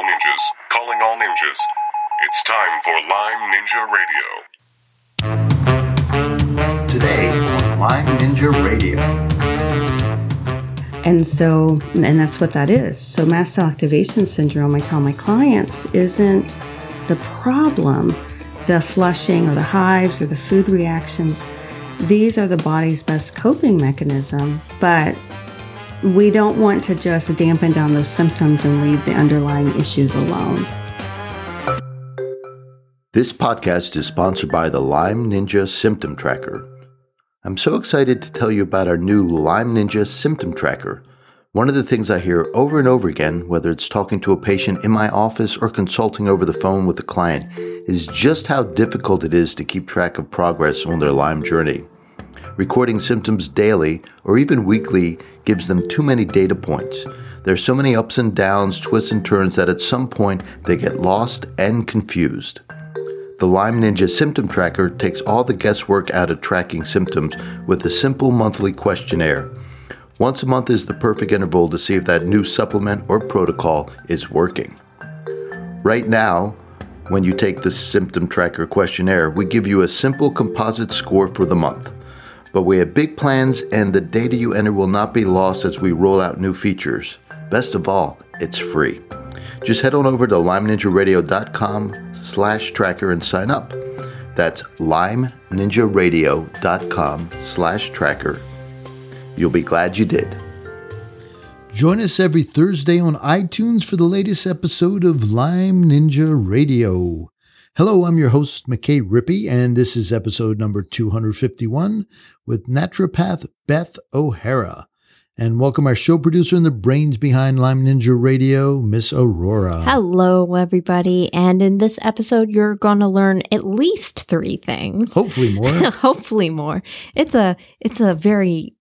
all ninjas, calling all ninjas. It's time for Lyme Ninja Radio. Today on Lyme Ninja Radio. And so, and that's what that is. So, mast cell activation syndrome, I tell my clients, isn't the problem the flushing or the hives or the food reactions. These are the body's best coping mechanism, but we don't want to just dampen down those symptoms and leave the underlying issues alone. This podcast is sponsored by the Lyme Ninja Symptom Tracker. I'm so excited to tell you about our new Lyme Ninja Symptom Tracker. One of the things I hear over and over again, whether it's talking to a patient in my office or consulting over the phone with a client, is just how difficult it is to keep track of progress on their Lyme journey. Recording symptoms daily or even weekly gives them too many data points. There's so many ups and downs, twists and turns that at some point they get lost and confused. The Lyme Ninja Symptom Tracker takes all the guesswork out of tracking symptoms with a simple monthly questionnaire. Once a month is the perfect interval to see if that new supplement or protocol is working. Right now, when you take the symptom tracker questionnaire, we give you a simple composite score for the month. But we have big plans, and the data you enter will not be lost as we roll out new features. Best of all, it's free. Just head on over to lymeninjaradio.com slash tracker and sign up. That's lymeninjaradio.com slash tracker. You'll be glad you did. Join us every Thursday on iTunes for the latest episode of Lyme Ninja Radio. Hello, I'm your host, McKay Rippey, and this is episode number 251 with naturopath Beth O'Hara. And welcome our show producer and the brains behind Lyme Ninja Radio, Miss Aurora. Hello, everybody. And in this episode, you're going to learn at least three things. Hopefully more. Hopefully more. It's a it's a very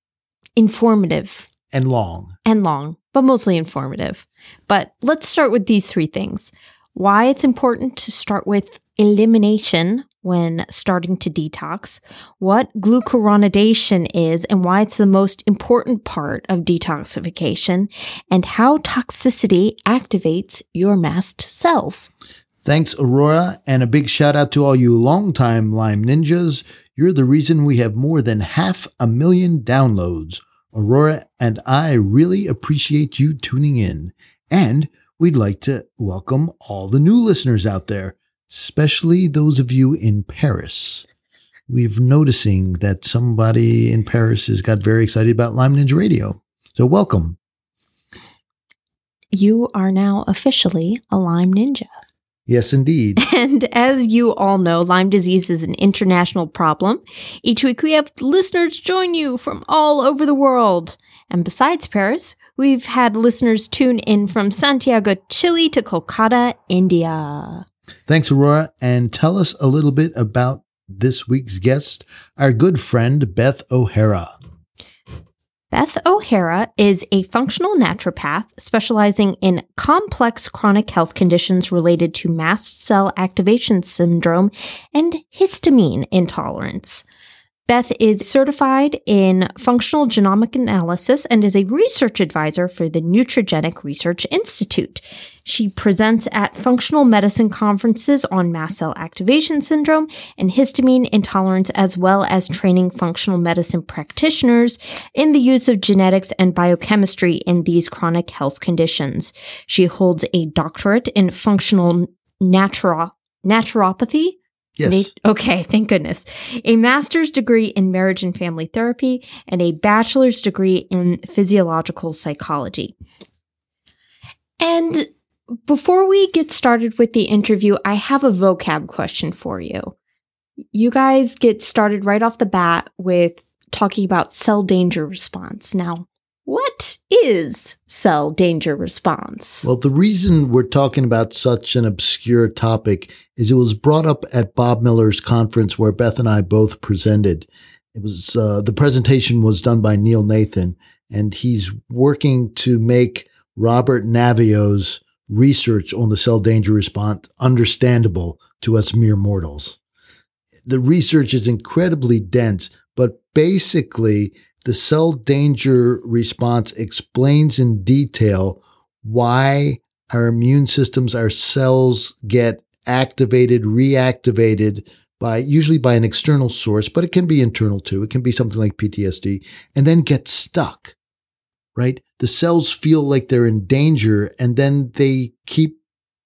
informative and long. and long, but mostly informative. But let's start with these three things. Why it's important to start with elimination when starting to detox, what glucuronidation is and why it's the most important part of detoxification, and how toxicity activates your mast cells. Thanks, Aurora, and a big shout out to all you longtime Lyme Ninjas. You're the reason we have more than half a million downloads. Aurora and I really appreciate you tuning in. And we'd like to welcome all the new listeners out there, especially those of you in Paris. We've noticing that somebody in Paris has got very excited about Lyme Ninja Radio. So welcome. You are now officially a Lyme Ninja. Yes, indeed. And as you all know, Lyme disease is an international problem. Each week we have listeners join you from all over the world. And besides Paris, we've had listeners tune in from Santiago, Chile to Kolkata, India. Thanks, Aurora. And tell us a little bit about this week's guest, our good friend, Beth O'Hara. Beth O'Hara is a functional naturopath specializing in complex chronic health conditions related to mast cell activation syndrome and histamine intolerance. Beth is certified in functional genomic analysis and is a research advisor for the Nutrigenic Research Institute. She presents at functional medicine conferences on mast cell activation syndrome and histamine intolerance, as well as training functional medicine practitioners in the use of genetics and biochemistry in these chronic health conditions. She holds a doctorate in functional naturo- naturopathy Yes. Okay, thank goodness. A master's degree in marriage and family therapy and a bachelor's degree in physiological psychology. And before we get started with the interview, I have a vocab question for you. You guys get started right off the bat with talking about cell danger response. Now, what is cell danger response? Well, the reason we're talking about such an obscure topic is it was brought up at Bob Miller's conference where Beth and I both presented. It was uh, the presentation was done by Neil Nathan, and he's working to make Robert Naviaux's research on the cell danger response understandable to us mere mortals. The research is incredibly dense, but basically, the cell danger response explains in detail why our immune systems, our cells get activated, reactivated by usually by an external source, but it can be internal too. It can be something like PTSD and then get stuck, right? The cells feel like they're in danger and then they keep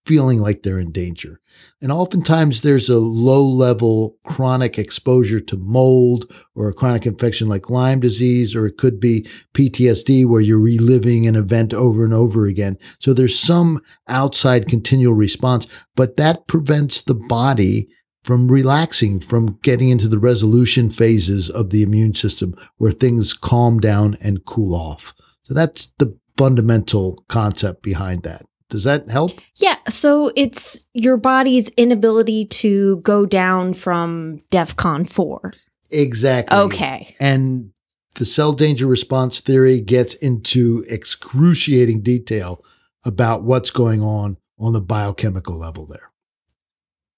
feeling like they're in danger. And oftentimes there's a low level chronic exposure to mold or a chronic infection like Lyme disease, or it could be PTSD where you're reliving an event over and over again. So there's some outside continual response, but that prevents the body from relaxing, from getting into the resolution phases of the immune system where things calm down and cool off. So that's the fundamental concept behind that. Does that help? Yeah. So it's your body's inability to go down from DEFCON 4. Exactly. Okay. And the cell danger response theory gets into excruciating detail about what's going on on the biochemical level there.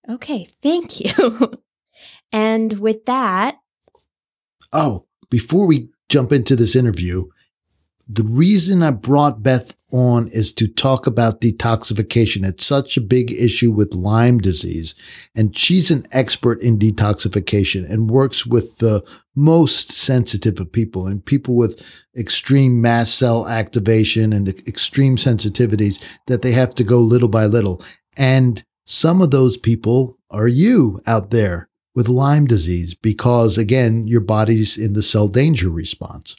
Okay. Thank you. and with that. Oh, before we jump into this interview, the reason I brought Beth on is to talk about detoxification. It's such a big issue with Lyme disease. And she's an expert in detoxification and works with the most sensitive of people and people with extreme mast cell activation and extreme sensitivities that they have to go little by little. And some of those people are you out there with Lyme disease because again, your body's in the cell danger response.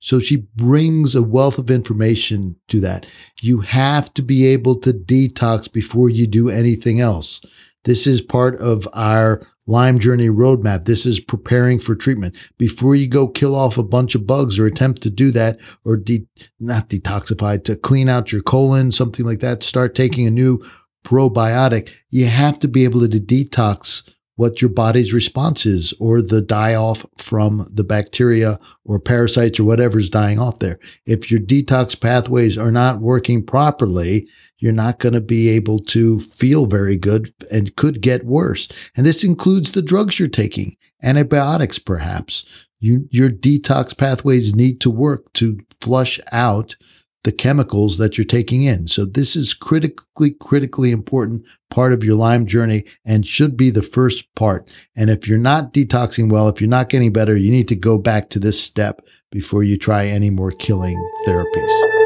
So she brings a wealth of information to that. You have to be able to detox before you do anything else. This is part of our Lyme Journey roadmap. This is preparing for treatment. Before you go kill off a bunch of bugs or attempt to do that or de- not detoxify, to clean out your colon, something like that, start taking a new probiotic. You have to be able to detox what your body's response is or the die off from the bacteria or parasites or whatever's dying off there. If your detox pathways are not working properly, you're not going to be able to feel very good and could get worse. And this includes the drugs you're taking, antibiotics, perhaps. You, your detox pathways need to work to flush out the chemicals that you're taking in. So this is critically, critically important part of your Lyme journey and should be the first part. And if you're not detoxing well, if you're not getting better, you need to go back to this step before you try any more killing therapies.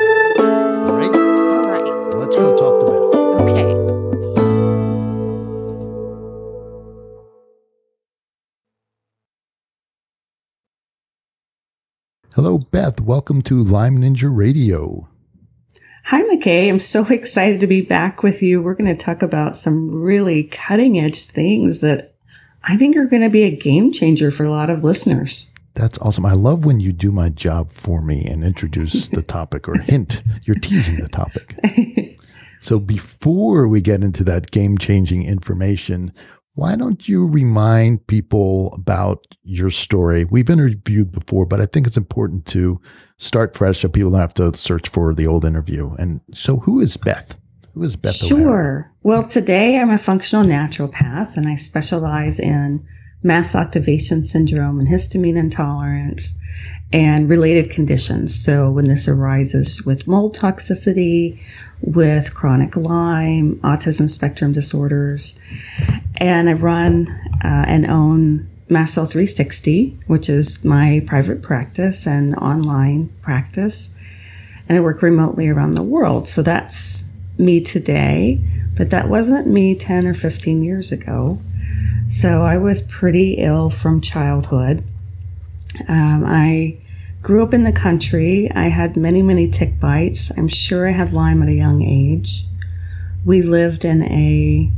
Hello, Beth. Welcome to Lyme Ninja Radio. Hi, McKay. I'm so excited to be back with you. We're going to talk about some really cutting edge things that I think are going to be a game changer for a lot of listeners. That's awesome. I love when you do my job for me and introduce the topic or hint. You're teasing the topic. So before we get into that game changing information, why don't you remind people about your story? We've interviewed before, but I think it's important to start fresh so people don't have to search for the old interview. And so, who is Beth? Who is Beth? Sure. O'Hara? Well, today I'm a functional naturopath and I specialize in mast activation syndrome and histamine intolerance and related conditions. So when this arises with mold toxicity, with chronic Lyme, autism spectrum disorders, and I run uh, and own Mast Cell 360, which is my private practice and online practice. And I work remotely around the world. So that's me today, but that wasn't me 10 or 15 years ago. So I was pretty ill from childhood. Um, I grew up in the country. I had many, many tick bites. I'm sure I had Lyme at a young age. We lived in a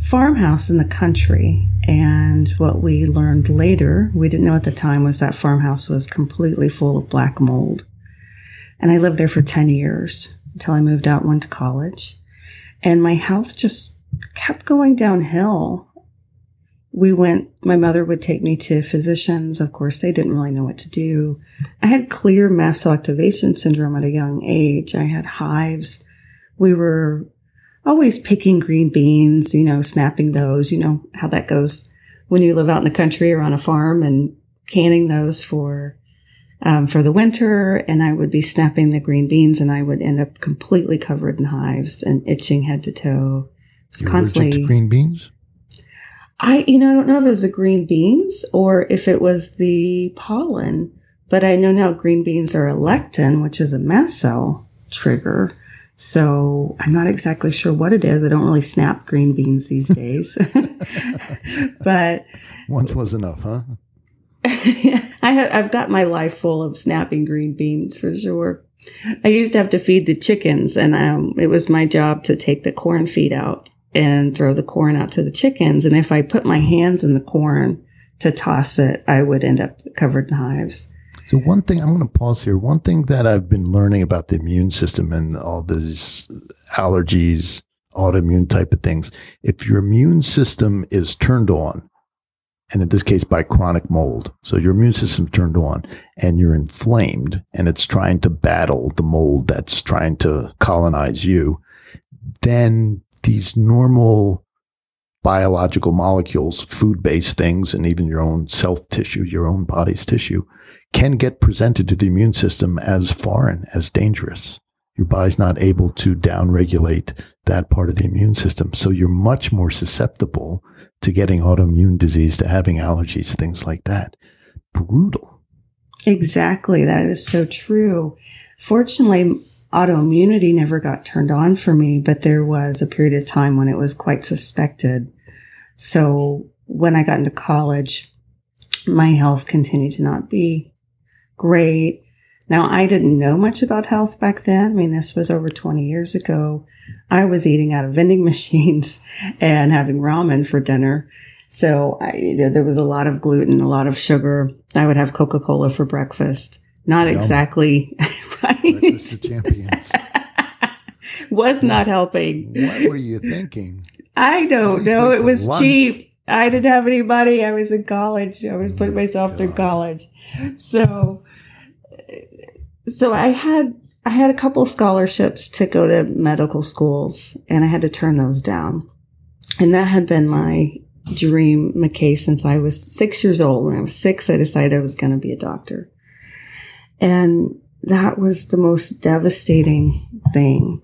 farmhouse in the country. And what we learned later, we didn't know at the time, was that farmhouse was completely full of black mold. And I lived there for 10 years until I moved out went to college. And my health just kept going downhill. We went, my mother would take me to physicians. Of course, they didn't really know what to do. I had clear mast cell activation syndrome at a young age. I had hives. We were always picking green beans, you know, snapping those, you know, how that goes when you live out in the country or on a farm and canning those for um, for the winter, and I would be snapping the green beans, and I would end up completely covered in hives and itching head to toe. It's constantly allergic to green beans? I, you know, I don't know if it was the green beans or if it was the pollen, but I know now green beans are a lectin, which is a mast cell trigger. So I'm not exactly sure what it is. I don't really snap green beans these days, but Once was enough, huh? I have, I've got my life full of snapping green beans for sure. I used to have to feed the chickens, and um, it was my job to take the corn feed out and throw the corn out to the chickens. And if I put my hands in the corn to toss it, I would end up covered in hives. So one thing I'm going to pause here. One thing that I've been learning about the immune system and all these allergies, autoimmune type of things. If your immune system is turned on, and in this case by chronic mold, so your immune system turned on and you're inflamed and it's trying to battle the mold that's trying to colonize you, then these normal biological molecules, food based things, and even your own self tissue, your own body's tissue, can get presented to the immune system as foreign, as dangerous. Your body's not able to downregulate that part of the immune system. So you're much more susceptible to getting autoimmune disease, to having allergies, things like that. Brutal. Exactly. That is so true. Fortunately, autoimmunity never got turned on for me, but there was a period of time when it was quite suspected. So when I got into college, my health continued to not be great. Now, I didn't know much about health back then. I mean, this was over 20 years ago. I was eating out of vending machines and having ramen for dinner. So I, you know, there was a lot of gluten, a lot of sugar. I would have Coca Cola for breakfast. Not Yum. exactly right. Of champions. was not helping. What were you thinking? I don't know. It was lunch. cheap. I didn't have any money. I was in college. I was putting myself through college. So, so I had, I had a couple scholarships to go to medical schools and I had to turn those down. And that had been my dream, McKay, since I was six years old. When I was six, I decided I was going to be a doctor. And that was the most devastating thing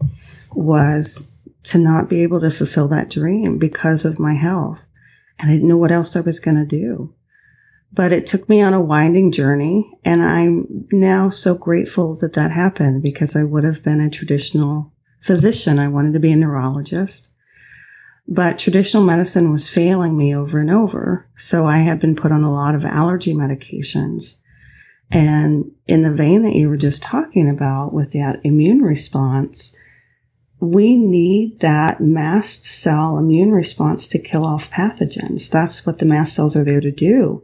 was to not be able to fulfill that dream because of my health. And I didn't know what else I was going to do. But it took me on a winding journey. And I'm now so grateful that that happened because I would have been a traditional physician. I wanted to be a neurologist. But traditional medicine was failing me over and over. So I had been put on a lot of allergy medications. And in the vein that you were just talking about with that immune response, we need that mast cell immune response to kill off pathogens. That's what the mast cells are there to do.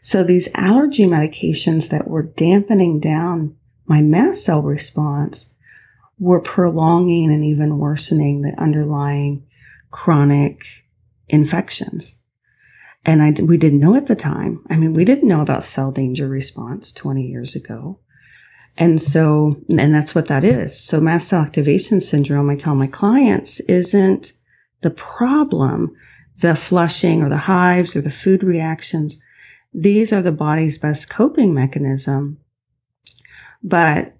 So these allergy medications that were dampening down my mast cell response were prolonging and even worsening the underlying chronic infections. And I, we didn't know at the time. I mean, we didn't know about cell danger response 20 years ago. And so, and that's what that is. So mast cell activation syndrome, I tell my clients, isn't the problem, the flushing or the hives or the food reactions. These are the body's best coping mechanism. But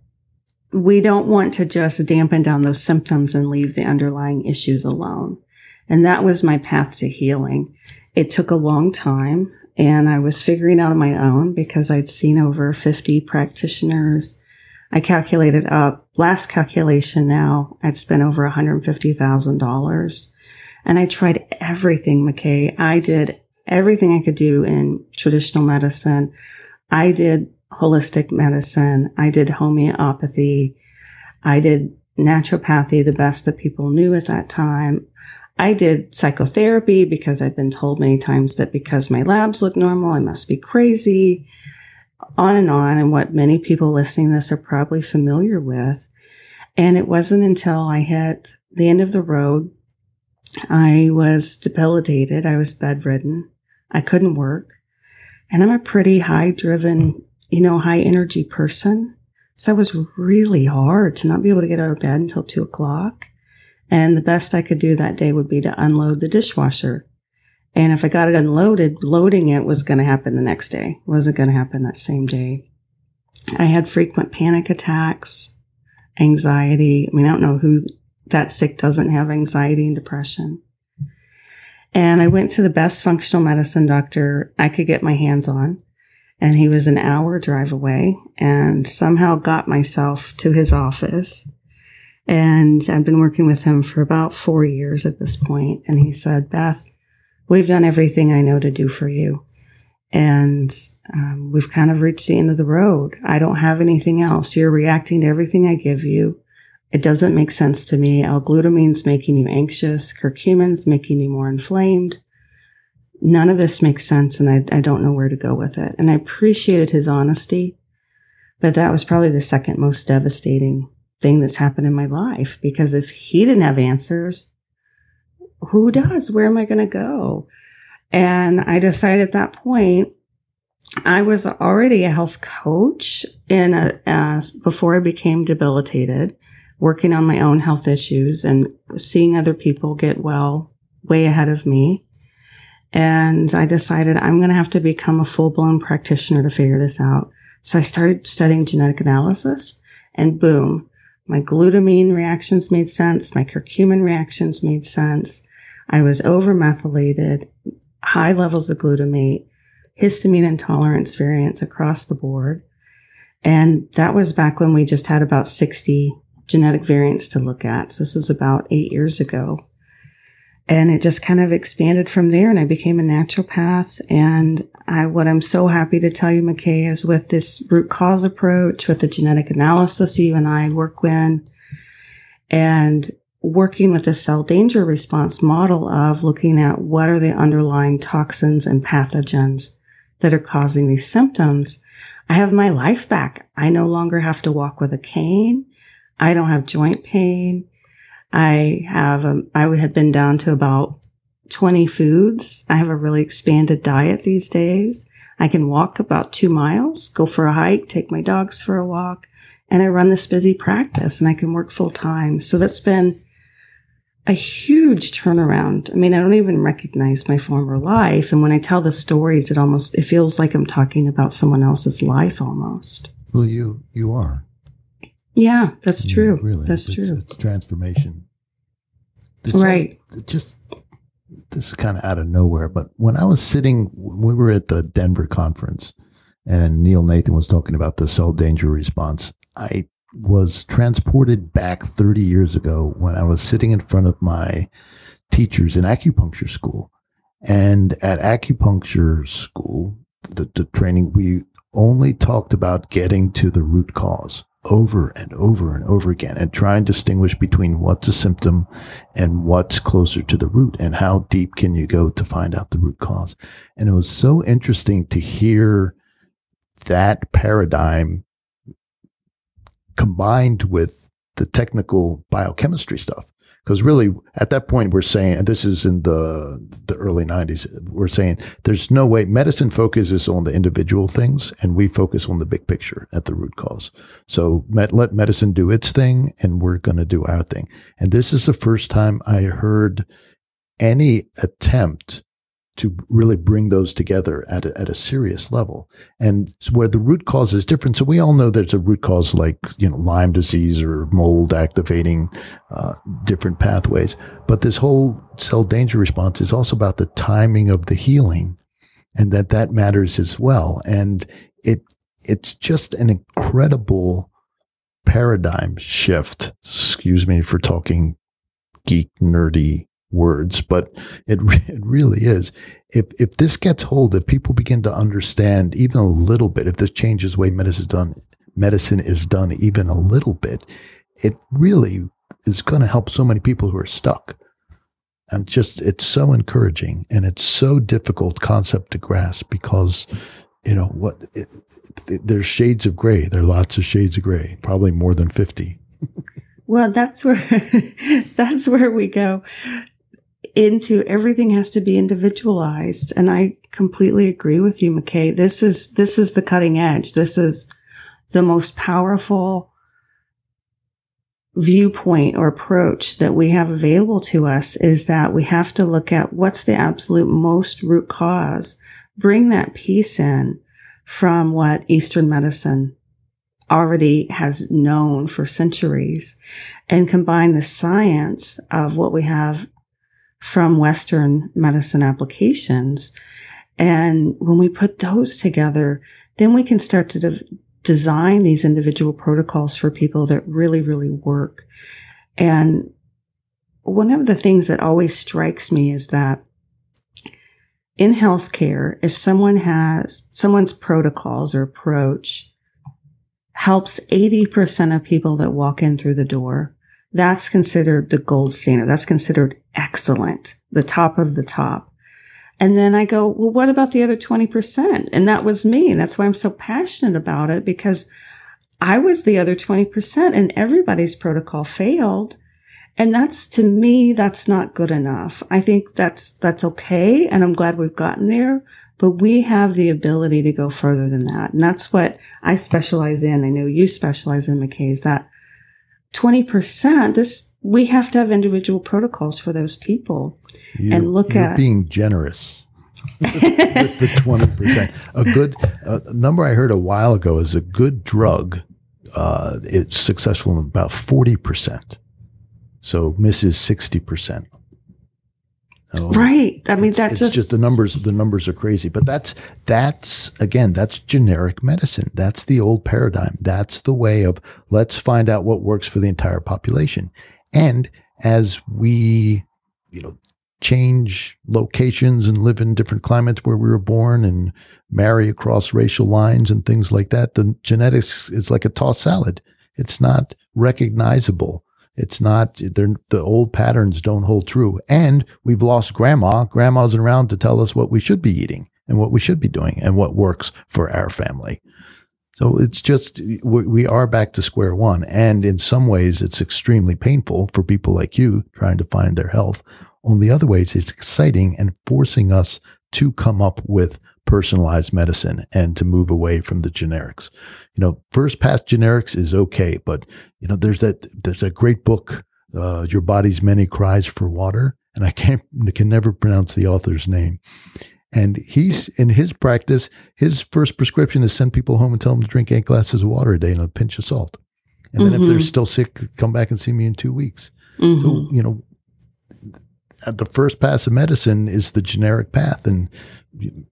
we don't want to just dampen down those symptoms and leave the underlying issues alone. And that was my path to healing. It took a long time and I was figuring out on my own because I'd seen over 50 practitioners. I calculated up last calculation now, I'd spent over $150,000 and I tried everything, McKay. I did everything I could do in traditional medicine. I did holistic medicine. I did homeopathy. I did naturopathy, the best that people knew at that time. I did psychotherapy because I've been told many times that because my labs look normal, I must be crazy. On and on, and what many people listening to this are probably familiar with. And it wasn't until I hit the end of the road, I was debilitated. I was bedridden. I couldn't work. And I'm a pretty high driven, you know, high energy person. So it was really hard to not be able to get out of bed until two o'clock. And the best I could do that day would be to unload the dishwasher. And if I got it unloaded, loading it was going to happen the next day. It wasn't going to happen that same day. I had frequent panic attacks, anxiety. I mean, I don't know who that sick doesn't have anxiety and depression. And I went to the best functional medicine doctor I could get my hands on. And he was an hour drive away and somehow got myself to his office. And I've been working with him for about four years at this point. And he said, Beth, we've done everything I know to do for you. And um, we've kind of reached the end of the road. I don't have anything else. You're reacting to everything I give you. It doesn't make sense to me. L-glutamine's making you anxious. Curcumin's making you more inflamed. None of this makes sense, and I, I don't know where to go with it. And I appreciated his honesty, but that was probably the second most devastating thing that's happened in my life because if he didn't have answers, who does? Where am I going to go? And I decided at that point, I was already a health coach in a, uh, before I became debilitated, working on my own health issues and seeing other people get well way ahead of me. And I decided I'm going to have to become a full blown practitioner to figure this out. So I started studying genetic analysis and boom, my glutamine reactions made sense. My curcumin reactions made sense. I was over methylated, high levels of glutamate, histamine intolerance variants across the board. And that was back when we just had about 60 genetic variants to look at. So this was about eight years ago. And it just kind of expanded from there and I became a naturopath. And I, what I'm so happy to tell you, McKay, is with this root cause approach, with the genetic analysis you and I work with, and working with the cell danger response model of looking at what are the underlying toxins and pathogens that are causing these symptoms, I have my life back. I no longer have to walk with a cane. I don't have joint pain. I have, um, I had been down to about 20 foods. I have a really expanded diet these days. I can walk about two miles, go for a hike, take my dogs for a walk, and I run this busy practice and I can work full time. So that's been a huge turnaround. I mean, I don't even recognize my former life. And when I tell the stories, it almost, it feels like I'm talking about someone else's life almost. Well, you, you are. Yeah, that's true. really, That's it's, true. It's transformation. It's uh, Right. all- just this is kind of out of nowhere, but when I was sitting, when we were at the Denver conference, and Neil Nathan was talking about the cell danger response, I was transported back 30 years ago when I was sitting in front of my teachers in acupuncture school. And at acupuncture school, the, the training, we only talked about getting to the root cause over and over and over again and try and distinguish between what's a symptom and what's closer to the root and how deep can you go to find out the root cause. And it was so interesting to hear that paradigm combined with the technical biochemistry stuff. Because really, at that point, we're saying, and this is in the the early '90s, we're saying there's no way medicine focuses on the individual things, and we focus on the big picture at the root cause. So med- let medicine do its thing, and we're going to do our thing. And this is the first time I heard any attempt to really bring those together at a, at a serious level. And where the root cause is different. So we all know there's a root cause like, you know, Lyme disease or mold activating uh, different pathways. But this whole cell danger response is also about the timing of the healing and that that matters as well. And it, it's just an incredible paradigm shift. Excuse me for talking geek nerdy words, but it it really is. If if this gets hold, if people begin to understand even a little bit, if this changes the way medicine is done, medicine is done even a little bit, it really is going to help so many people who are stuck. And just it's so encouraging, and it's so difficult concept to grasp because you know what it, it, there's shades of gray. There are lots of shades of gray, probably more than fifty. Well, that's where that's where we go into everything has to be individualized. And I completely agree with you, McKay. This is this is the cutting edge. This is the most powerful viewpoint or approach that we have available to us is that we have to look at what's the absolute most root cause, bring that piece in from what Eastern medicine already has known for centuries and combine the science of what we have from Western medicine applications. And when we put those together, then we can start to de- design these individual protocols for people that really, really work. And one of the things that always strikes me is that in healthcare, if someone has someone's protocols or approach helps 80% of people that walk in through the door, that's considered the gold standard. That's considered excellent, the top of the top. And then I go, well, what about the other 20%? And that was me. And that's why I'm so passionate about it because I was the other 20% and everybody's protocol failed. And that's to me, that's not good enough. I think that's, that's okay. And I'm glad we've gotten there, but we have the ability to go further than that. And that's what I specialize in. I know you specialize in McKay's that 20%, this, we have to have individual protocols for those people You're, and look at being generous with the 20%. A good number I heard a while ago is a good drug. Uh, it's successful in about 40%. So misses 60%. Oh, right. I mean, that's just, just, the numbers. The numbers are crazy, but that's that's again that's generic medicine. That's the old paradigm. That's the way of let's find out what works for the entire population. And as we, you know, change locations and live in different climates where we were born and marry across racial lines and things like that, the genetics is like a tossed salad. It's not recognizable. It's not, the old patterns don't hold true. And we've lost grandma. Grandma's around to tell us what we should be eating and what we should be doing and what works for our family. So it's just, we are back to square one. And in some ways, it's extremely painful for people like you trying to find their health. On the other ways, it's exciting and forcing us to come up with personalized medicine and to move away from the generics. You know, first pass generics is okay, but you know, there's that there's a great book, uh, Your Body's Many Cries for Water, and I can't can never pronounce the author's name. And he's in his practice, his first prescription is send people home and tell them to drink eight glasses of water a day and a pinch of salt. And then mm-hmm. if they're still sick, come back and see me in two weeks. Mm-hmm. So, you know, Uh, the first pass of medicine is the generic path. And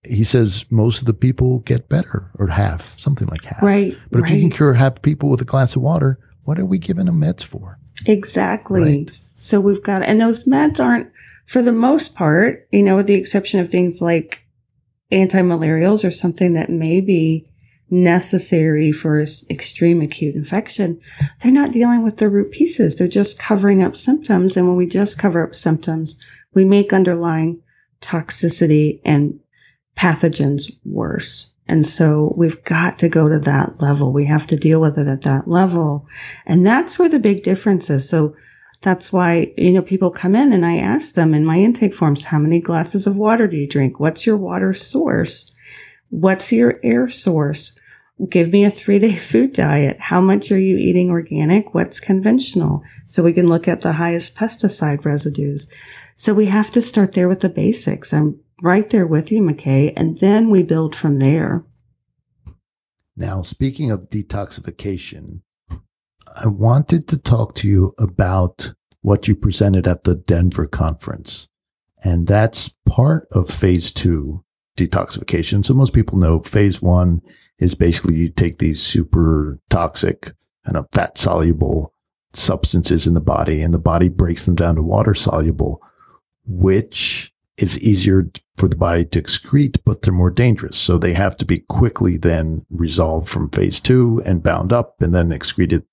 he says most of the people get better or half, something like half. Right. But if right. you can cure half people with a glass of water, what are we giving them meds for? Exactly. Right? So we've got, and those meds aren't, for the most part, you know, with the exception of things like anti-malarials or something that may be necessary for extreme acute infection, they're not dealing with the root pieces. They're just covering up symptoms. And when we just cover up symptoms, we make underlying toxicity and pathogens worse. And so we've got to go to that level. We have to deal with it at that level. And that's where the big difference is. So that's why, you know, people come in and I ask them in my intake forms, how many glasses of water do you drink? What's your water source? What's your air source? Give me a three day food diet. How much are you eating organic? What's conventional? So we can look at the highest pesticide residues. So we have to start there with the basics. I'm right there with you, McKay. And then we build from there. Now, speaking of detoxification, I wanted to talk to you about what you presented at the Denver conference. And that's part of phase two detoxification. So most people know phase one is basically you take these super toxic kind of uh, fat soluble substances in the body and the body breaks them down to water soluble, which is easier for the body to excrete, but they're more dangerous. So they have to be quickly then resolved from phase two and bound up and then excreted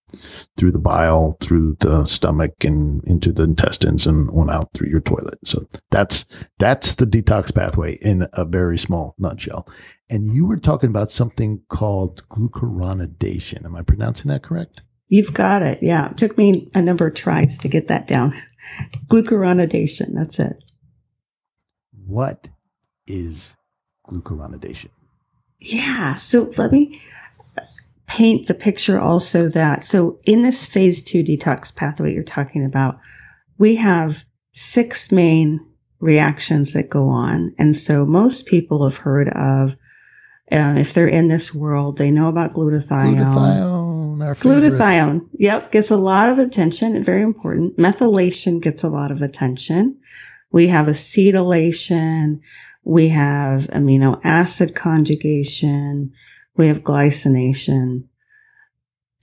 through the bile, through the stomach and into the intestines and on out through your toilet. So that's, that's the detox pathway in a very small nutshell. And you were talking about something called glucuronidation. Am I pronouncing that correct? You've got it. Yeah. It took me a number of tries to get that down. glucuronidation. That's it. What is glucuronidation? Yeah. So let me paint the picture also that, so in this phase two detox pathway you're talking about, we have six main reactions that go on. And so most people have heard of, uh, if they're in this world, they know about glutathione. Glutathione. Glutathione, yep, gets a lot of attention. Very important. Methylation gets a lot of attention. We have acetylation. We have amino acid conjugation. We have glycination.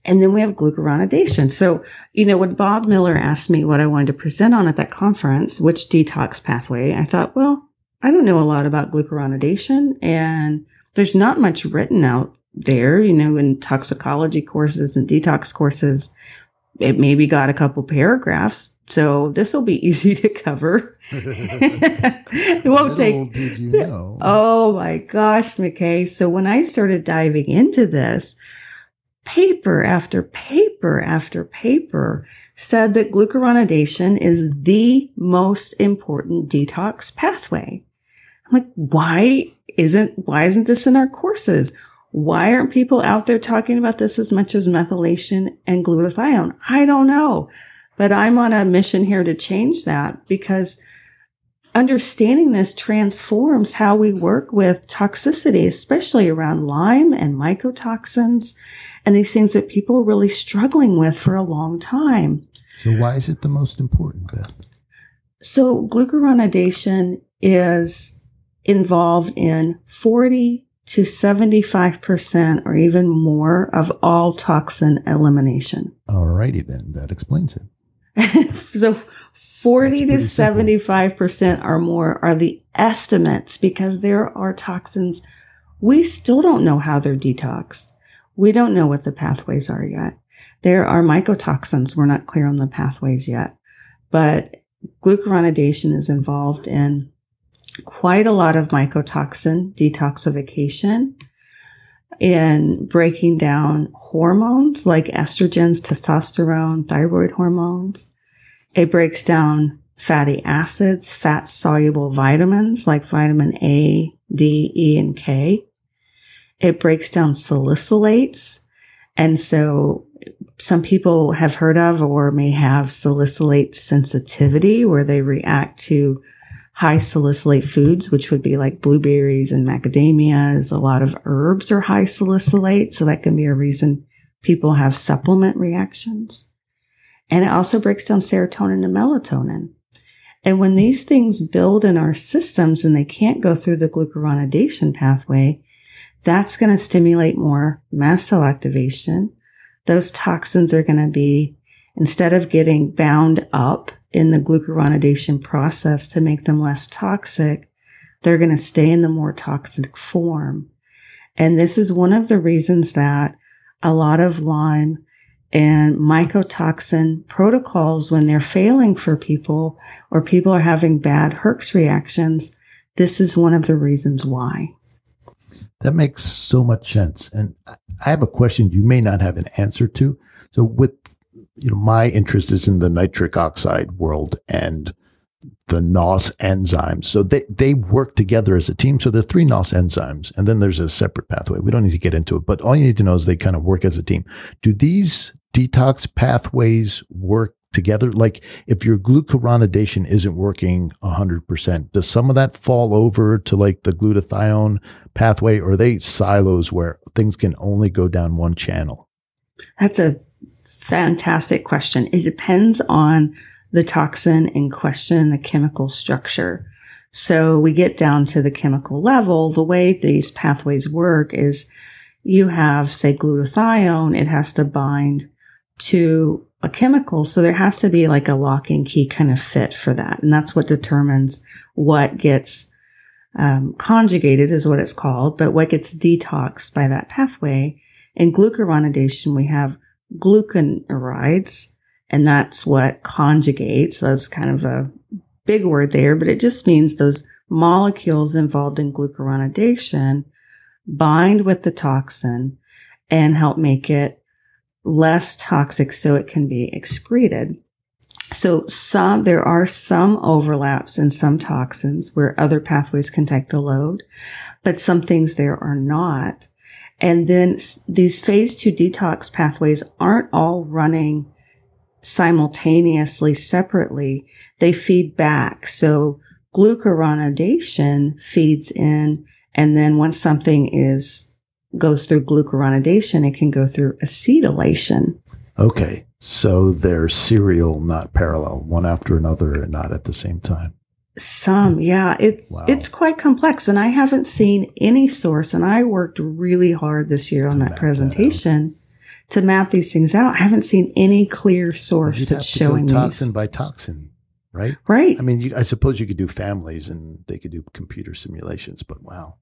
And then we have glucuronidation. So, you know, when Bob Miller asked me what I wanted to present on at that conference, which detox pathway, I thought, well, I don't know a lot about glucuronidation and there's not much written out there, you know, in toxicology courses and detox courses. It maybe got a couple paragraphs. So this will be easy to cover. it won't Little take. did you know. Oh my gosh, McKay. So when I started diving into this, paper after paper after paper said that glucuronidation is the most important detox pathway. I'm like, why isn't, why isn't this in our courses? Why aren't people out there talking about this as much as methylation and glutathione? I don't know, but I'm on a mission here to change that because understanding this transforms how we work with toxicity, especially around Lyme and mycotoxins and these things that people are really struggling with for a long time. So why is it the most important, Beth? So glucuronidation is involved in 40 to 75% or even more of all toxin elimination. Alrighty then, that explains it. so 40 to That's pretty simple. 75% or more are the estimates because there are toxins we still don't know how they're detoxed. We don't know what the pathways are yet. There are mycotoxins. We're not clear on the pathways yet, but glucuronidation is involved in quite a lot of mycotoxin detoxification in breaking down hormones like estrogens, testosterone, thyroid hormones. It breaks down fatty acids, fat soluble vitamins like vitamin A, D, E, and K. It breaks down salicylates. And so some people have heard of or may have salicylate sensitivity where they react to high salicylate foods, which would be like blueberries and macadamias. A lot of herbs are high salicylate. So that can be a reason people have supplement reactions. And it also breaks down serotonin and melatonin. And when these things build in our systems and they can't go through the glucuronidation pathway, that's going to stimulate more mast cell activation. Those toxins are going to be, instead of getting bound up in the glucuronidation process to make them less toxic, they're going to stay in the more toxic form. And this is one of the reasons that a lot of Lyme and mycotoxin protocols, when they're failing for people or people are having bad Herx reactions, this is one of the reasons why. That makes so much sense. And I I have a question you may not have an answer to. So with, you know, my interest is in the nitric oxide world and the NOS enzymes. So they, they work together as a team. So there are three NOS enzymes and then there's a separate pathway. We don't need to get into it, but all you need to know is they kind of work as a team. Do these detox pathways work together? Like if your glucuronidation isn't working 100%, does some of that fall over to like the glutathione pathway or are they silos where things can only go down one channel? That's a fantastic question. It depends on the toxin in question the chemical structure. So we get down to the chemical level. The way these pathways work is you have, say, glutathione, it has to bind to a chemical. So there has to be like a lock and key kind of fit for that. And that's what determines what gets um, conjugated is what it's called, but what gets detoxed by that pathway. In glucuronidation, we have glucuronides, and that's what conjugates. So that's kind of a big word there, but it just means those molecules involved in glucuronidation bind with the toxin and help make it less toxic so it can be excreted. So some, there are some overlaps in some toxins where other pathways can take the load, but some things there are not. And then these phase two detox pathways aren't all running simultaneously separately. They feed back. So glucuronidation feeds in. And then once something is goes through glucuronidation, it can go through acetylation. Okay. So they're serial, not parallel, one after another and not at the same time. Some, yeah, it's Wow. it's quite complex, and I haven't seen any source. And I worked really hard this year on To that map that presentation to map these things out. I haven't seen any clear source You'd that's go showing toxin these. by toxin, right? right, I mean, you, I suppose you could do families and they could do computer simulations, but wow.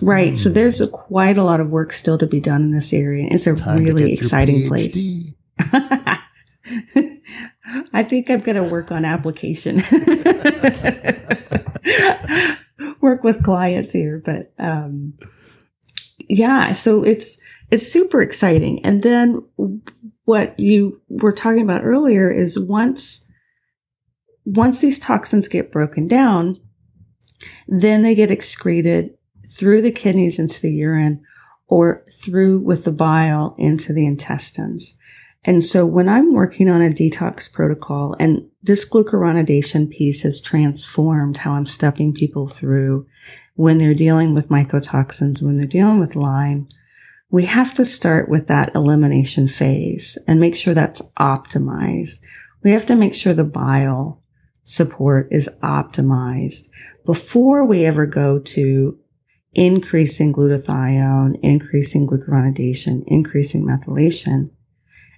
right. So Hmm. there's a, quite a lot of work still to be done in this area. It's a Time really exciting place. I think I'm going to work on application. work with clients here, but um, yeah, so it's it's super exciting. And then what you were talking about earlier is once once these toxins get broken down, then they get excreted through the kidneys into the urine or through with the bile into the intestines. And so when I'm working on a detox protocol and this glucuronidation piece has transformed how I'm stepping people through when they're dealing with mycotoxins, when they're dealing with Lyme, we have to start with that elimination phase and make sure that's optimized. We have to make sure the bile support is optimized before we ever go to increasing glutathione, increasing glucuronidation, increasing methylation.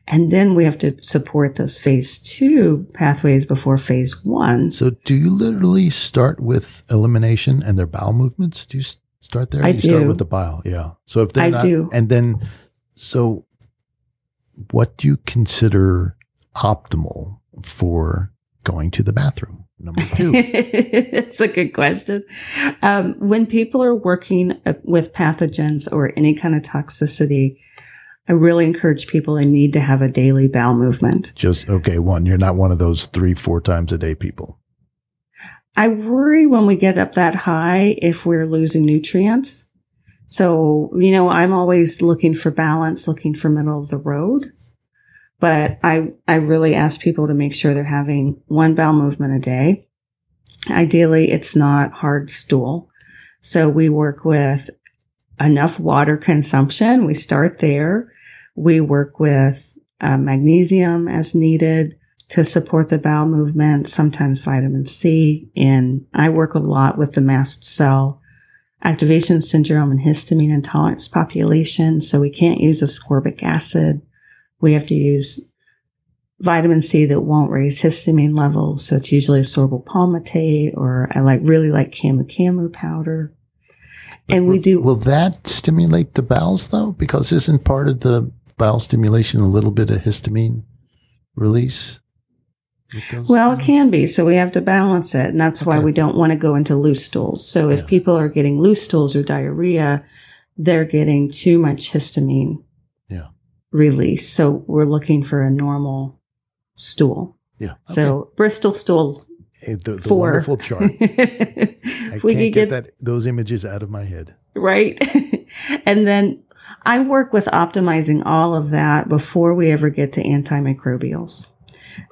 And then we have to support those phase two pathways before phase one. So, do you literally start with elimination and their bowel movements? Do you start there? I you start with the bile, yeah. So if they're I not, do. and then, so what do you consider optimal for going to the bathroom? Number two, it's a good question. Um, when people are working uh, with pathogens or any kind of toxicity, I really encourage people they need to have a daily bowel movement. just okay. One, you're not one of those three, four times a day people. I worry when we get up that high if we're losing nutrients. So, you know, I'm always looking for balance, looking for middle of the road. But I, I really ask people to make sure they're having one bowel movement a day. Ideally, it's not hard stool. So we work with enough water consumption. We start there. We work with uh, magnesium as needed to support the bowel movement, sometimes vitamin C. And I work a lot with the mast cell activation syndrome and histamine intolerance population. So we can't use ascorbic acid. We have to use vitamin C that won't raise histamine levels. So it's usually ascorbyl palmitate or I like really like camu camu powder. And we Will- do Will that stimulate the bowels though? Because isn't part of the bowel stimulation a little bit of histamine release? Well, it can be. So we have to balance it. And that's why we don't want to go into loose stools. So if people are getting loose stools or diarrhea, they're getting too much histamine Yeah. release. So we're looking for a normal stool. Yeah. So Bristol stool Okay. the, wonderful chart. I we can't get, get that those images out of my head. right? and then I work with optimizing all of that before we ever get to antimicrobials.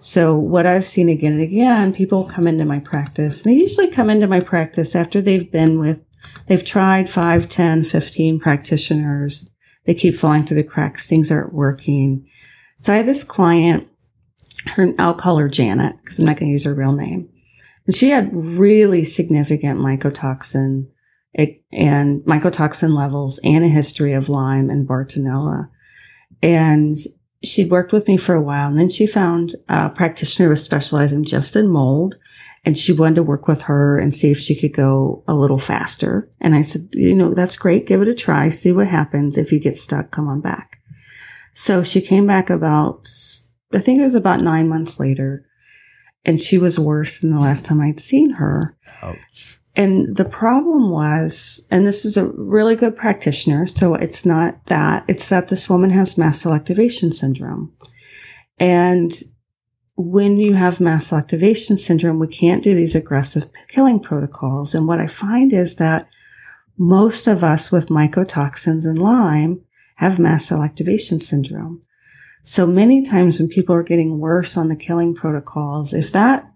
So what I've seen again and again, people come into my practice. They usually come into my practice after they've been with, they've tried 5, 10, 15 practitioners. They keep falling through the cracks. Things aren't working. So I had this client, her, I'll call her Janet because I'm not going to use her real name. And she had really significant mycotoxin and mycotoxin levels and a history of Lyme and Bartonella. And she'd worked with me for a while and then she found a practitioner who was specializing just in mold and she wanted to work with her and see if she could go a little faster. And I said, you know, that's great. Give it a try. See what happens. If you get stuck, come on back. So she came back about, I think it was about nine months later and she was worse than the last time I'd seen her. Ouch. And the problem was, and this is a really good practitioner, so it's not that, it's that this woman has mast activation syndrome. And when you have mast activation syndrome, we can't do these aggressive killing protocols. And what I find is that most of us with mycotoxins and Lyme have mast activation syndrome. So many times when people are getting worse on the killing protocols, if that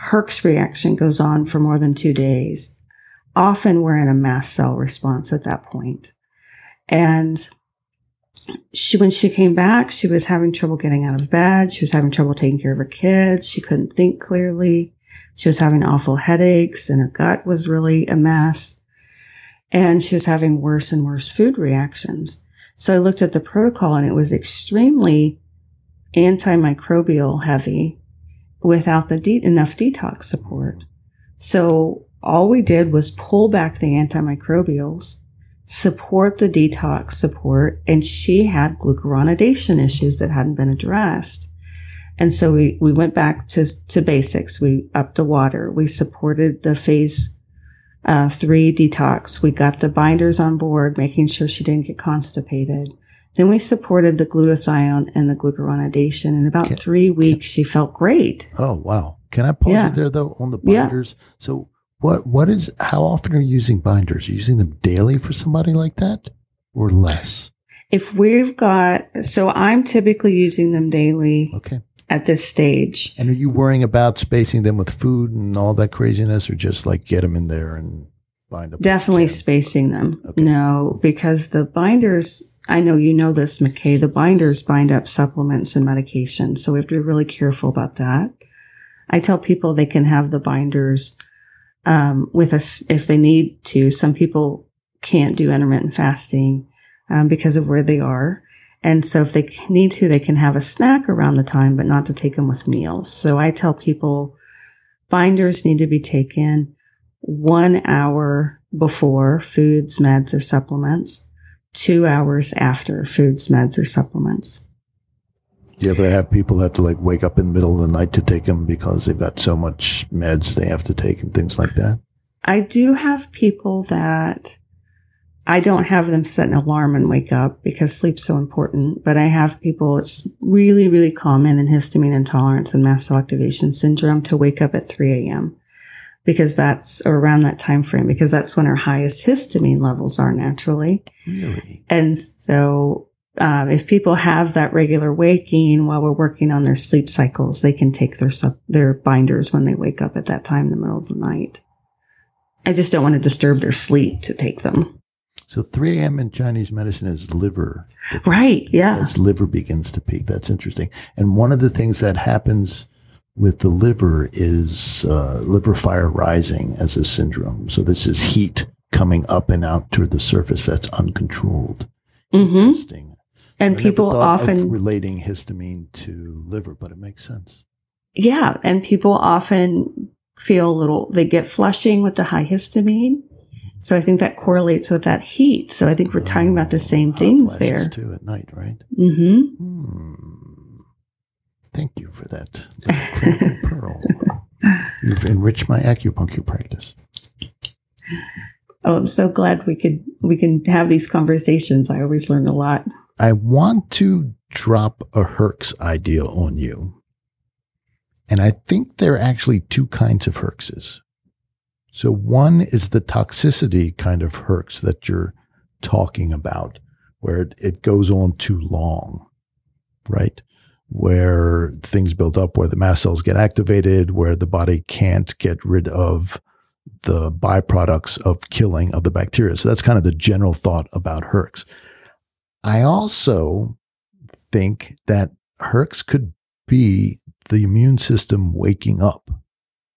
Herx reaction goes on for more than two days, often we're in a mast cell response at that point. And she, when she came back, she was having trouble getting out of bed. She was having trouble taking care of her kids. She couldn't think clearly. She was having awful headaches and her gut was really a mess. And she was having worse and worse food reactions. So I looked at the protocol and it was extremely antimicrobial heavy without the de- enough detox support. So all we did was pull back the antimicrobials, support the detox support, and she had glucuronidation issues that hadn't been addressed. And so we, we went back to, to basics. We upped the water. We supported the phase uh, three detox. We got the binders on board, making sure she didn't get constipated. Then we supported the glutathione and the glucuronidation. In about Okay. three weeks, she felt great. Oh wow! Can I pause Yeah. you there though on the Yeah. binders? So what what is how often are you using binders? Are you using them daily for somebody like that, or less? If we've got, so I'm typically using them daily Okay. at this stage. And are you worrying about spacing them with food and all that craziness, or just like get them in there and? Definitely spacing them. Okay. No, because the binders, I know you know this, McKay, the binders bind up supplements and medications. So we have to be really careful about that. I tell people they can have the binders um, with us if they need to. Some people can't do intermittent fasting um, because of where they are. And so if they need to, they can have a snack around the time, but not to take them with meals. So I tell people binders need to be taken one hour before foods, meds, or supplements, two hours after foods, meds, or supplements. Do you ever have people have to like wake up in the middle of the night to take them because they've got so much meds they have to take and things like that? I do have people that I don't have them set an alarm and wake up because sleep's so important, but I have people, it's really, really common in histamine intolerance and mast cell activation syndrome to wake up at 3 a.m. because that's or around that time frame because that's when our highest histamine levels are naturally. Really? And so, um, if people have that regular waking while we're working on their sleep cycles, they can take their sup- their binders when they wake up at that time in the middle of the night. I just don't want to disturb their sleep to take them. So 3 a.m. in Chinese medicine is liver. Right? Yeah. As liver begins to peak. That's interesting. And one of the things that happens with the liver is uh, liver fire rising as a syndrome. So this is heat coming up and out to the surface that's uncontrolled. hmm Interesting. And I people thought of often, relating histamine to liver, but it makes sense. yeah, and people often feel a little. They get flushing with the high histamine. So I think that correlates with that heat. So I think we're talking about the same things there. too at night, right? hmm Hmm. Thank you for that pearl. You've enriched my acupuncture practice. Oh, I'm so glad we could we can have these conversations. I always learn a lot. I want to drop a Herx idea on you. And I think there are actually two kinds of Herxes. So one is the toxicity kind of Herx that you're talking about, where it, it goes on too long, right? Where things build up, where the mast cells get activated, where the body can't get rid of the byproducts of killing of the bacteria. So that's kind of the general thought about Herx. I also think that Herx could be the immune system waking up,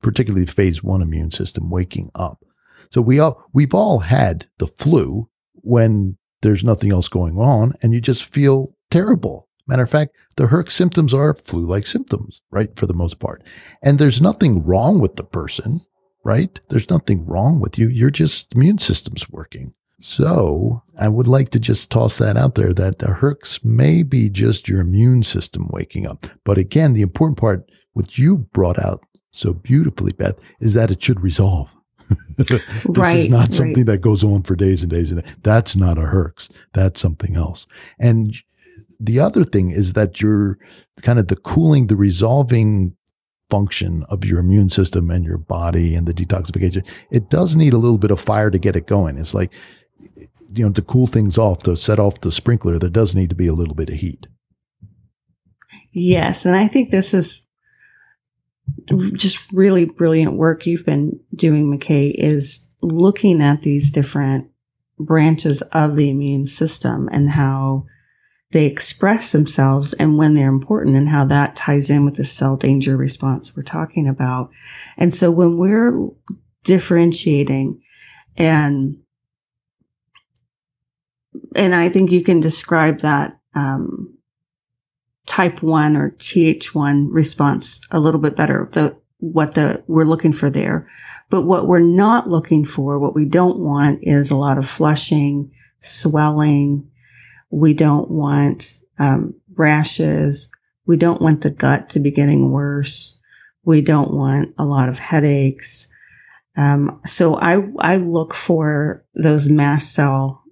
particularly the phase one immune system waking up. So we all we've all had the flu when there's nothing else going on and you just feel terrible. Matter of fact, the Herx symptoms are flu-like symptoms, right? For the most part. And there's nothing wrong with the person, right? There's nothing wrong with you. You're just immune system's working. So I would like to just toss that out there that the Herx may be just your immune system waking up. But again, the important part, which you brought out so beautifully, Beth, is that it should resolve. this is Right, not right. something that goes on for days and days and days. That's not a Herx. That's something else. And the other thing is that you're kind of the cooling, the resolving function of your immune system and your body and the detoxification. It does need a little bit of fire to get it going. It's like, you know, to cool things off, to set off the sprinkler, there does need to be a little bit of heat. Yes, and I think this is just really brilliant work you've been doing, McKay, is looking at these different branches of the immune system and how they express themselves and when they're important and how that ties in with the cell danger response we're talking about. And so when we're differentiating and and I think you can describe that um, type one or Th1 response a little bit better. The what the we're looking for there. But what we're not looking for, what we don't want is a lot of flushing, swelling. We don't want um, rashes. We don't want the gut to be getting worse. We don't want a lot of headaches. Um, so I, I look for those mast cell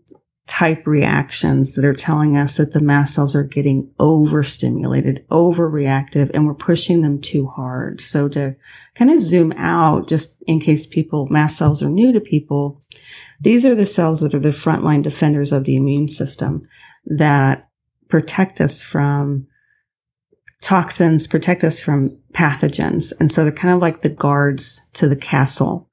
type reactions that are telling us that the mast cells are getting overstimulated, overreactive, and we're pushing them too hard. So to kind of zoom out, just in case people, mast cells are new to people, these are the cells that are the frontline defenders of the immune system that protect us from toxins, protect us from pathogens. And so they're kind of like the guards to the castle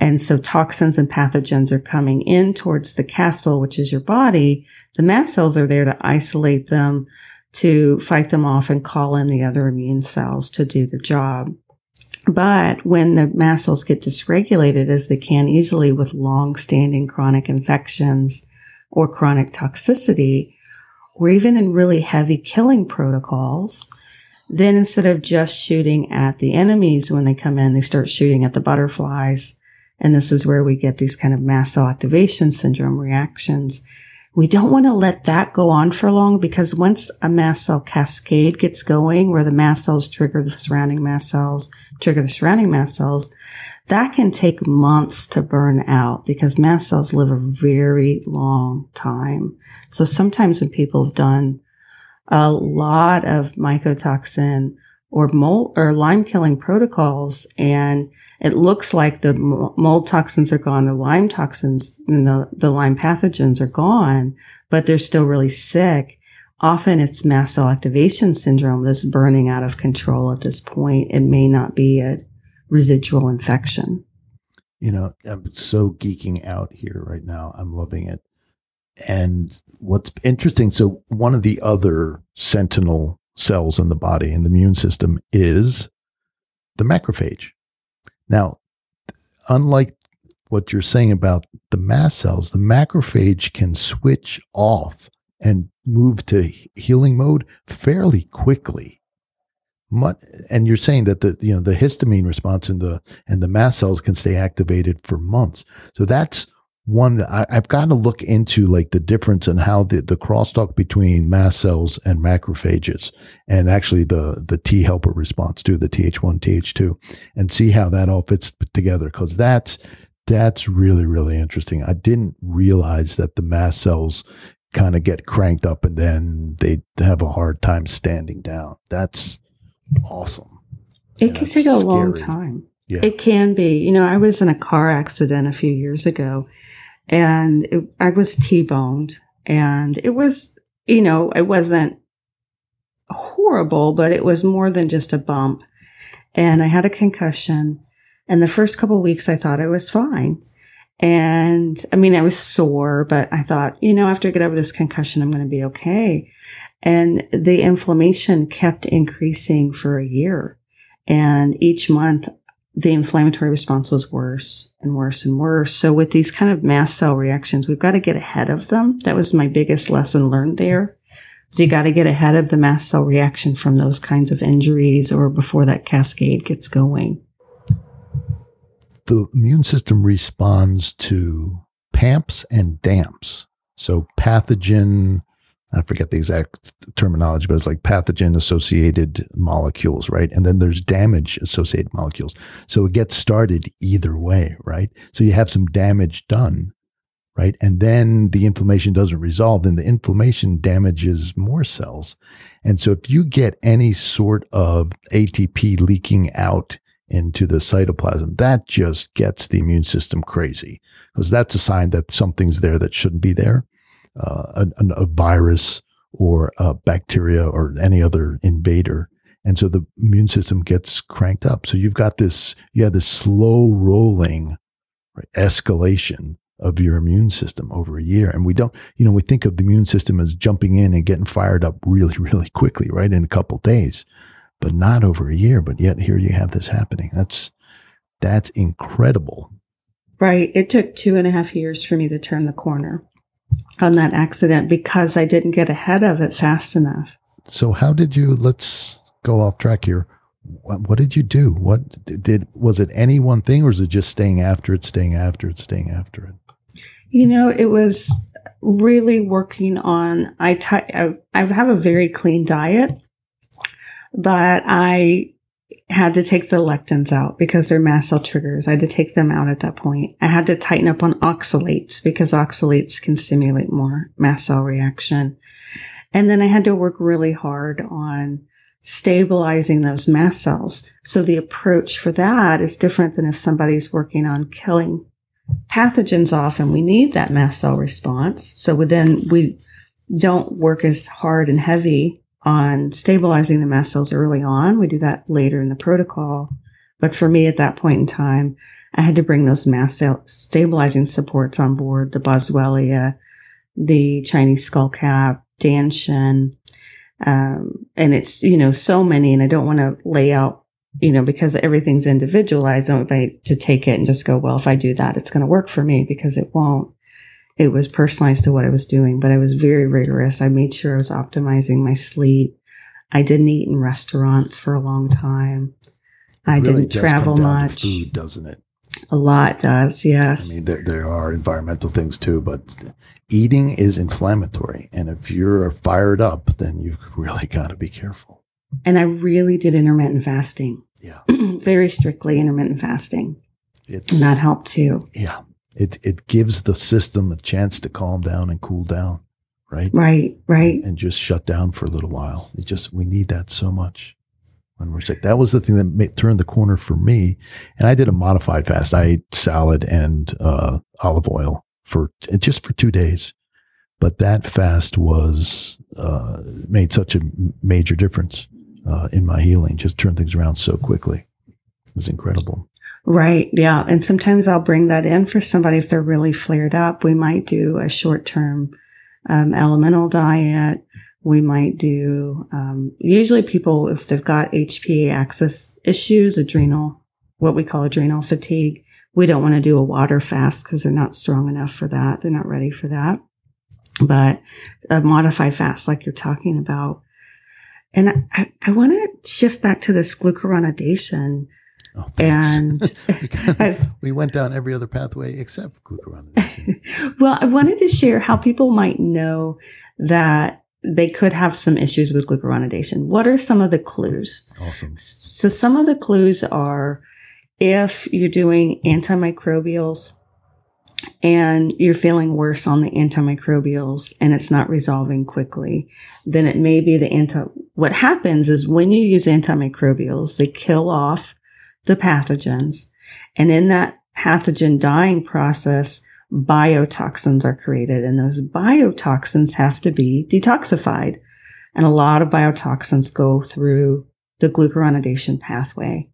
and so toxins and pathogens are coming in towards the castle, which is your body. The mast cells are there to isolate them, to fight them off and call in the other immune cells to do the job. But when the mast cells get dysregulated, as they can easily with long standing chronic infections or chronic toxicity, or even in really heavy killing protocols, then instead of just shooting at the enemies when they come in, they start shooting at the butterflies and this is where we get these kind of mast cell activation syndrome reactions. We don't want to let that go on for long because once a mast cell cascade gets going where the mast cells trigger the surrounding mast cells, trigger the surrounding mast cells, that can take months to burn out because mast cells live a very long time. So sometimes when people have done a lot of mycotoxin or mold or Lyme killing protocols. And it looks like the mold toxins are gone, the Lyme toxins, and the, the Lyme pathogens are gone, but they're still really sick. Often it's mast cell activation syndrome that's burning out of control at this point. It may not be a residual infection. You know, I'm so geeking out here right now. I'm loving it. And what's interesting, so one of the other sentinel cells in the body in the immune system is the macrophage. Now, unlike what you're saying about the mast cells, the macrophage can switch off and move to healing mode fairly quickly. And you're saying that the you know the histamine response and the and the mast cells can stay activated for months. So that's one that I, have got to look into like the difference in how the, the crosstalk between mast cells and macrophages and actually the, the T helper response to the TH1, TH2 and see how that all fits together. Cause that's, that's really, really interesting. I didn't realize that the mast cells kind of get cranked up and then they have a hard time standing down. That's awesome. It can take a scary. long time. Yeah. It can be. You know, I was in a car accident a few years ago and it, I was T-boned and it was, you know, it wasn't horrible, but it was more than just a bump. And I had a concussion. And the first couple weeks, I thought I was fine. And I mean, I was sore, but I thought, you know, after I get over this concussion, I'm going to be okay. And the inflammation kept increasing for a year. And each month the inflammatory response was worse and worse and worse. So with these kind of mast cell reactions, we've got to get ahead of them. That was my biggest lesson learned there. So you got to get ahead of the mast cell reaction from those kinds of injuries or before that cascade gets going. The immune system responds to PAMPs and DAMPs. So pathogen I forget the exact terminology, but it's like pathogen associated molecules, right? And then there's damage associated molecules. So it gets started either way, right? So you have some damage done, right? And then the inflammation doesn't resolve, then the inflammation damages more cells. And so if you get any sort of ATP leaking out into the cytoplasm, that just gets the immune system crazy because that's a sign that something's there that shouldn't be there uh, a, a, virus or a bacteria or any other invader. And so the immune system gets cranked up. So you've got this, you have this slow rolling right, escalation of your immune system over a year. And we don't, you know, we think of the immune system as jumping in and getting fired up really, really quickly, right? In a couple days, but not over a year. But yet here you have this happening. That's, that's incredible. Right. It took two and a half years for me to turn the corner on that accident because I didn't get ahead of it fast enough. So how did you, let's go off track here. What, what did you do? What did, was it any one thing or is it just staying after it, staying after it, staying after it? You know, it was really working on, I, t- I, I have a very clean diet, but I had to take the lectins out because they're mast cell triggers. I had to take them out at that point. I had to tighten up on oxalates because oxalates can stimulate more mast cell reaction. And then I had to work really hard on stabilizing those mast cells. So the approach for that is different than if somebody's working on killing pathogens off and we need that mast cell response. So then we don't work as hard and heavy on stabilizing the mast cells early on. We do that later in the protocol. But for me at that point in time, I had to bring those mast cell stabilizing supports on board, the Boswellia, the Chinese skullcap, Danshen, um, and it's, you know, so many, and I don't want to lay out, you know, because everything's individualized. I don't want to take it and just go, well, if I do that, it's going to work for me because it won't. It was personalized to what I was doing, but I was very rigorous. I made sure I was optimizing my sleep. I didn't eat in restaurants for a long time. I really didn't travel much. food, doesn't it? A lot does, yes. I mean, there, there are environmental things too, but eating is inflammatory. And if you're fired up, then you've really got to be careful. and I really did intermittent fasting, Yeah. very strictly intermittent fasting. It's, And that helped too. yeah. It, it gives the system a chance to calm down and cool down, right? Right, right. And just shut down for a little while. It just, we need that so much when we're sick. That was the thing that made, turned the corner for me. And I did a modified fast. I ate salad and uh, olive oil for just for two days. But that fast was uh, made such a major difference uh, in my healing. Just turned things around so quickly. It was incredible. Right. Yeah. And sometimes I'll bring that in for somebody if they're really flared up. We might do a short term um, elemental diet. We might do, um, usually people, if they've got HPA axis issues, adrenal, what we call adrenal fatigue, we don't want to do a water fast because they're not strong enough for that. They're not ready for that. But a modified fast, like you're talking about. And I, I want to shift back to this glucuronidation. Oh, thanks. And we, kind of- we went down every other pathway except glucuronidation. well, I wanted to share how people might know that they could have some issues with glucuronidation. What are some of the clues? awesome. So some of the clues are if you're doing antimicrobials and you're feeling worse on the antimicrobials and it's not resolving quickly, then it may be the anti, what happens is when you use antimicrobials, they kill off the pathogens. And in that pathogen dying process, biotoxins are created and those biotoxins have to be detoxified. And a lot of biotoxins go through the glucuronidation pathway.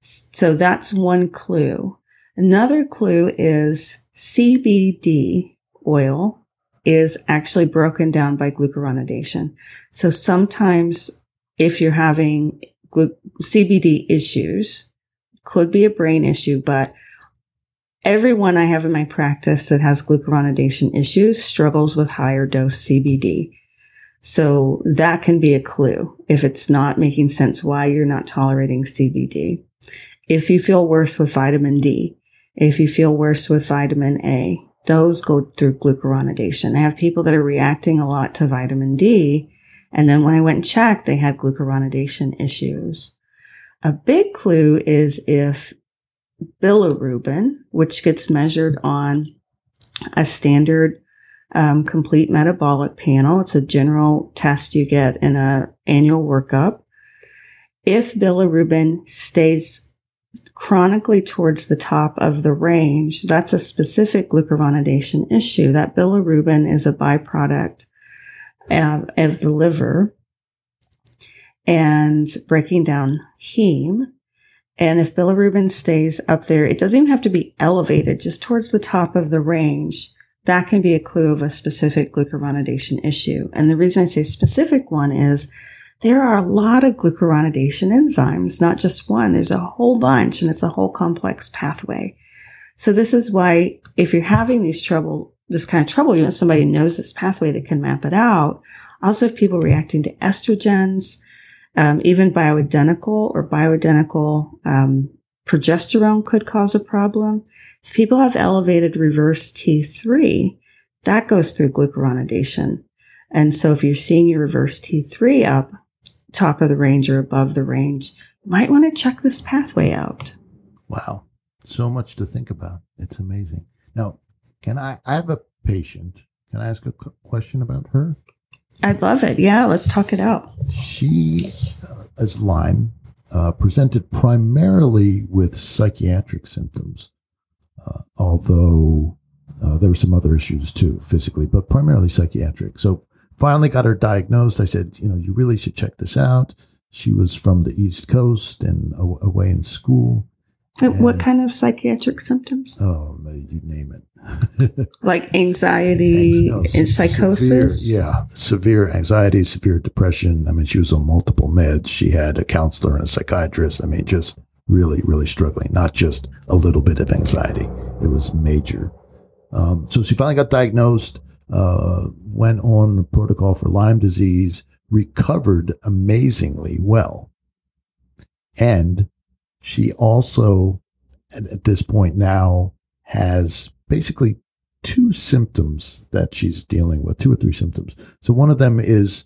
So that's one clue. Another clue is CBD oil is actually broken down by glucuronidation. So sometimes if you're having glu- CBD issues, could be a brain issue, but everyone I have in my practice that has glucuronidation issues struggles with higher dose CBD. So that can be a clue if it's not making sense why you're not tolerating CBD. If you feel worse with vitamin D, if you feel worse with vitamin A, those go through glucuronidation. I have people that are reacting a lot to vitamin D. And then when I went and checked, they had glucuronidation issues. A big clue is if bilirubin, which gets measured on a standard um, complete metabolic panel. It's a general test you get in a annual workup. If bilirubin stays chronically towards the top of the range, that's a specific glucuronidation issue. That bilirubin is a byproduct of, of the liver and breaking down heme. And if bilirubin stays up there, it doesn't even have to be elevated, just towards the top of the range. That can be a clue of a specific glucuronidation issue. And the reason I say specific one is there are a lot of glucuronidation enzymes, not just one. There's a whole bunch and it's a whole complex pathway. So this is why if you're having these trouble, this kind of trouble, you want somebody knows this pathway that can map it out. Also, if people reacting to estrogens, um, even bioidentical or bioidentical um, progesterone could cause a problem. If people have elevated reverse T3, that goes through glucuronidation. And so if you're seeing your reverse T3 up, top of the range or above the range, you might want to check this pathway out. Wow. So much to think about. It's amazing. Now, can I, I have a patient. Can I ask a question about her? I'd love it. Yeah, let's talk it out. She, uh, as Lyme, uh, presented primarily with psychiatric symptoms, uh, although uh, there were some other issues too, physically, but primarily psychiatric. So finally got her diagnosed. I said, you know, you really should check this out. She was from the East Coast and away in school. And what kind of psychiatric symptoms? Oh, you name it. like anxiety and, and psychosis? Severe, yeah, severe anxiety, severe depression. I mean, she was on multiple meds. She had a counselor and a psychiatrist. I mean, just really, really struggling, not just a little bit of anxiety. It was major. Um, so she finally got diagnosed, uh, went on the protocol for Lyme disease, recovered amazingly well. And she also, at, this point now, has basically two symptoms that she's dealing with, two or three symptoms. So one of them is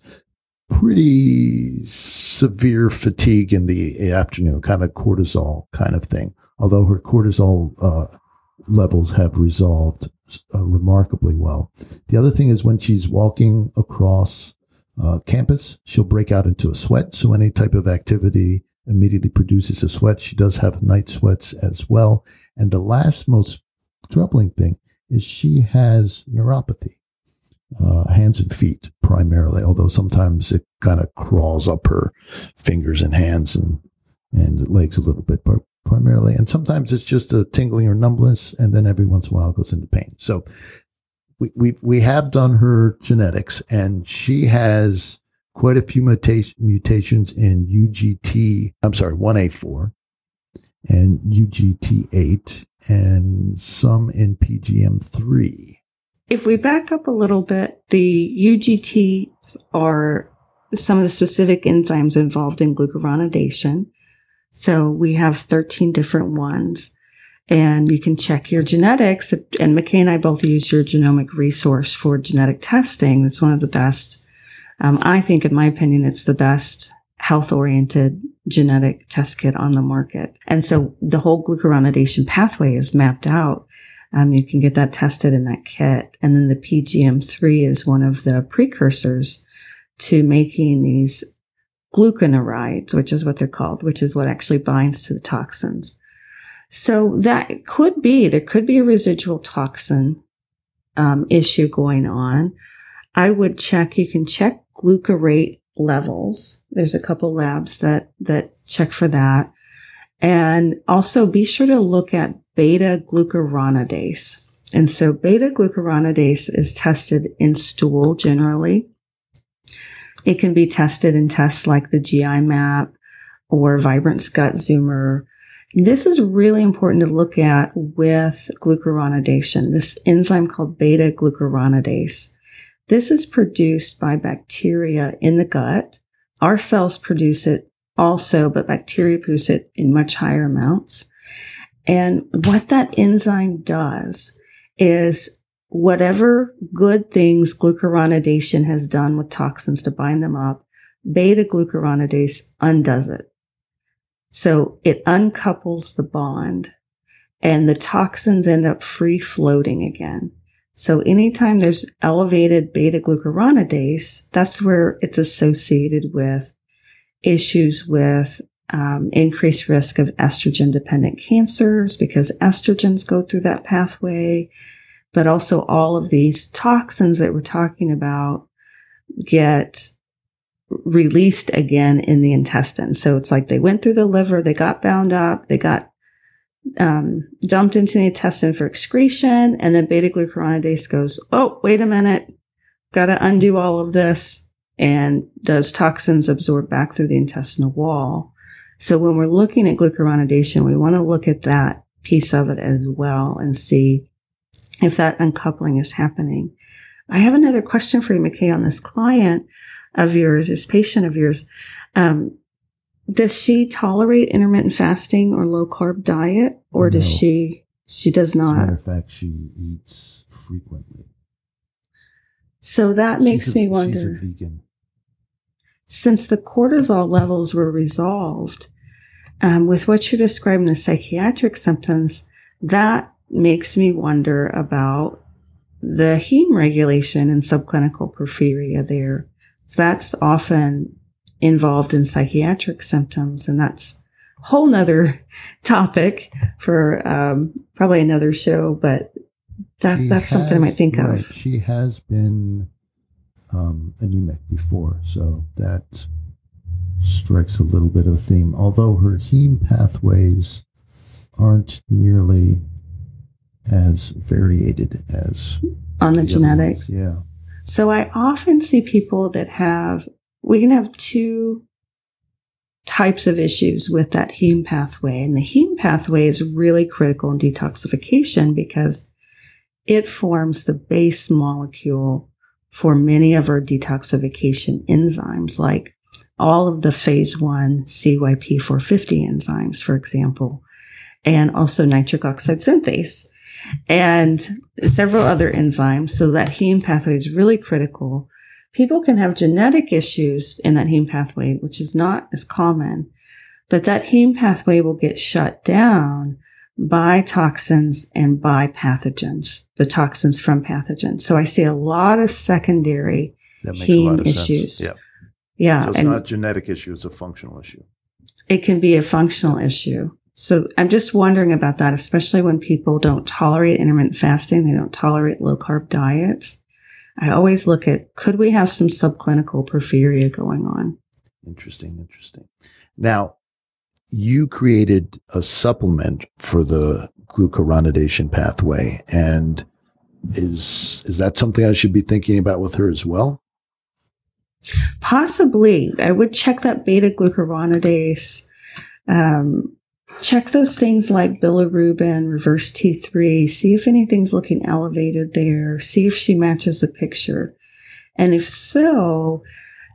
pretty severe fatigue in the afternoon, kind of cortisol kind of thing. Although her cortisol uh, levels have resolved uh, remarkably well. The other thing is when she's walking across uh, campus, she'll break out into a sweat. So any type of activity immediately produces a sweat. She does have night sweats as well. And the last most troubling thing is she has neuropathy, uh, hands and feet primarily, although sometimes it kind of crawls up her fingers and hands and, and legs a little bit, but primarily. And sometimes it's just a tingling or numbness, and then every once in a while goes into pain. So we, we, we have done her genetics, and she has quite a few muta- mutations in UGT, I'm sorry, 1A4 and UGT8 and some in PGM3. If we back up a little bit, the UGTs are some of the specific enzymes involved in glucuronidation. So we have 13 different ones. And you can check your genetics. And McKay and I both use your genomic resource for genetic testing. It's one of the best. Um, I think, in my opinion, it's the best health oriented genetic test kit on the market. And so the whole glucuronidation pathway is mapped out. Um, you can get that tested in that kit. And then the PGM3 is one of the precursors to making these glucuronides, which is what they're called, which is what actually binds to the toxins. So that could be, there could be a residual toxin um, issue going on. I would check, you can check glucarate levels. There's a couple labs that, that check for that. And also be sure to look at beta glucuronidase. And so beta glucuronidase is tested in stool generally. It can be tested in tests like the GI map or Vibrant Gut Zoomer. This is really important to look at with glucuronidation, this enzyme called beta glucuronidase. This is produced by bacteria in the gut. Our cells produce it also, but bacteria produce it in much higher amounts. And what that enzyme does is whatever good things glucuronidation has done with toxins to bind them up, beta glucuronidase undoes it. So it uncouples the bond and the toxins end up free floating again. So anytime there's elevated beta glucuronidase, that's where it's associated with issues with um, increased risk of estrogen dependent cancers because estrogens go through that pathway. But also all of these toxins that we're talking about get released again in the intestine. So it's like they went through the liver, they got bound up, they got um, dumped into the intestine for excretion, and then beta glucuronidase goes, oh, wait a minute, got to undo all of this, and those toxins absorb back through the intestinal wall. So when we're looking at glucuronidation, we want to look at that piece of it as well and see if that uncoupling is happening. I have another question for you, McKay, on this client of yours, this patient of yours. Um, does she tolerate intermittent fasting or low carb diet, or does she? She does As a not. matter of fact, she eats frequently. So that makes a- me She's a wonder. vegan. Since the cortisol levels were resolved, um, with what you're describing, the psychiatric symptoms, that makes me wonder about the heme regulation and subclinical porphyria there. So that's often involved in psychiatric symptoms, and that's a whole nother topic for um, probably another show, but that, She that's something I might think right, of. She has been um, anemic before, so that strikes a little bit of a theme. Although her heme pathways aren't nearly as variated as On the the genetics. ones. Yeah. So I often see people that have, we can have two types of issues with that heme pathway. And the heme pathway is really critical in detoxification because it forms the base molecule for many of our detoxification enzymes, like all of the phase one CYP450 enzymes, for example, and also nitric oxide synthase and several other enzymes. So that heme pathway is really critical. People can have genetic issues in that heme pathway, which is not as common, but that heme pathway will get shut down by toxins and by pathogens, the toxins from pathogens. So I see a lot of secondary, That makes a lot of Heme sense. issues. Yeah. yeah, So it's not a genetic issue, it's a functional issue. it can be a functional issue. So I'm just wondering about that, especially when people don't tolerate intermittent fasting, they don't tolerate low carb diets. I always look at could we have some subclinical porphyria going on? Interesting, interesting. Now, you created a supplement for the glucuronidation pathway, and is is that something I should be thinking about with her as well? Possibly. I would check that beta glucuronidase. Um, check those things like bilirubin, reverse T3, see if anything's looking elevated there, see if she matches the picture. And if so,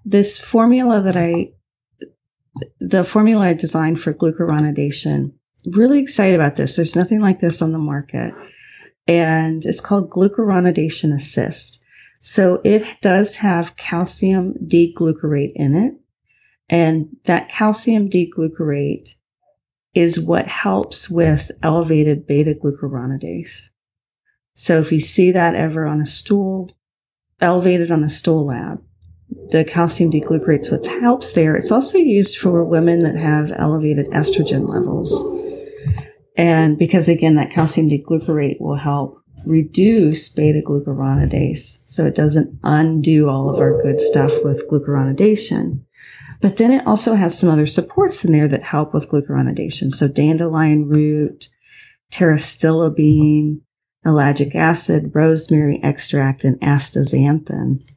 this formula that I, the formula I designed for glucuronidation, really excited about this. There's nothing like this on the market. And it's called Glucuronidation Assist. So it does have calcium D-glucarate in it. And that calcium D-glucarate is what helps with elevated beta glucuronidase. So if you see that ever on a stool, elevated on a stool lab, the calcium D-glucarate is what helps there. It's also used for women that have elevated estrogen levels. And because again, that calcium D-glucarate will help reduce beta glucuronidase. So it doesn't undo all of our good stuff with glucuronidation. But then it also has some other supports in there that help with glucuronidation. So dandelion root, pterostilbene, ellagic acid, rosemary extract, and astaxanthin.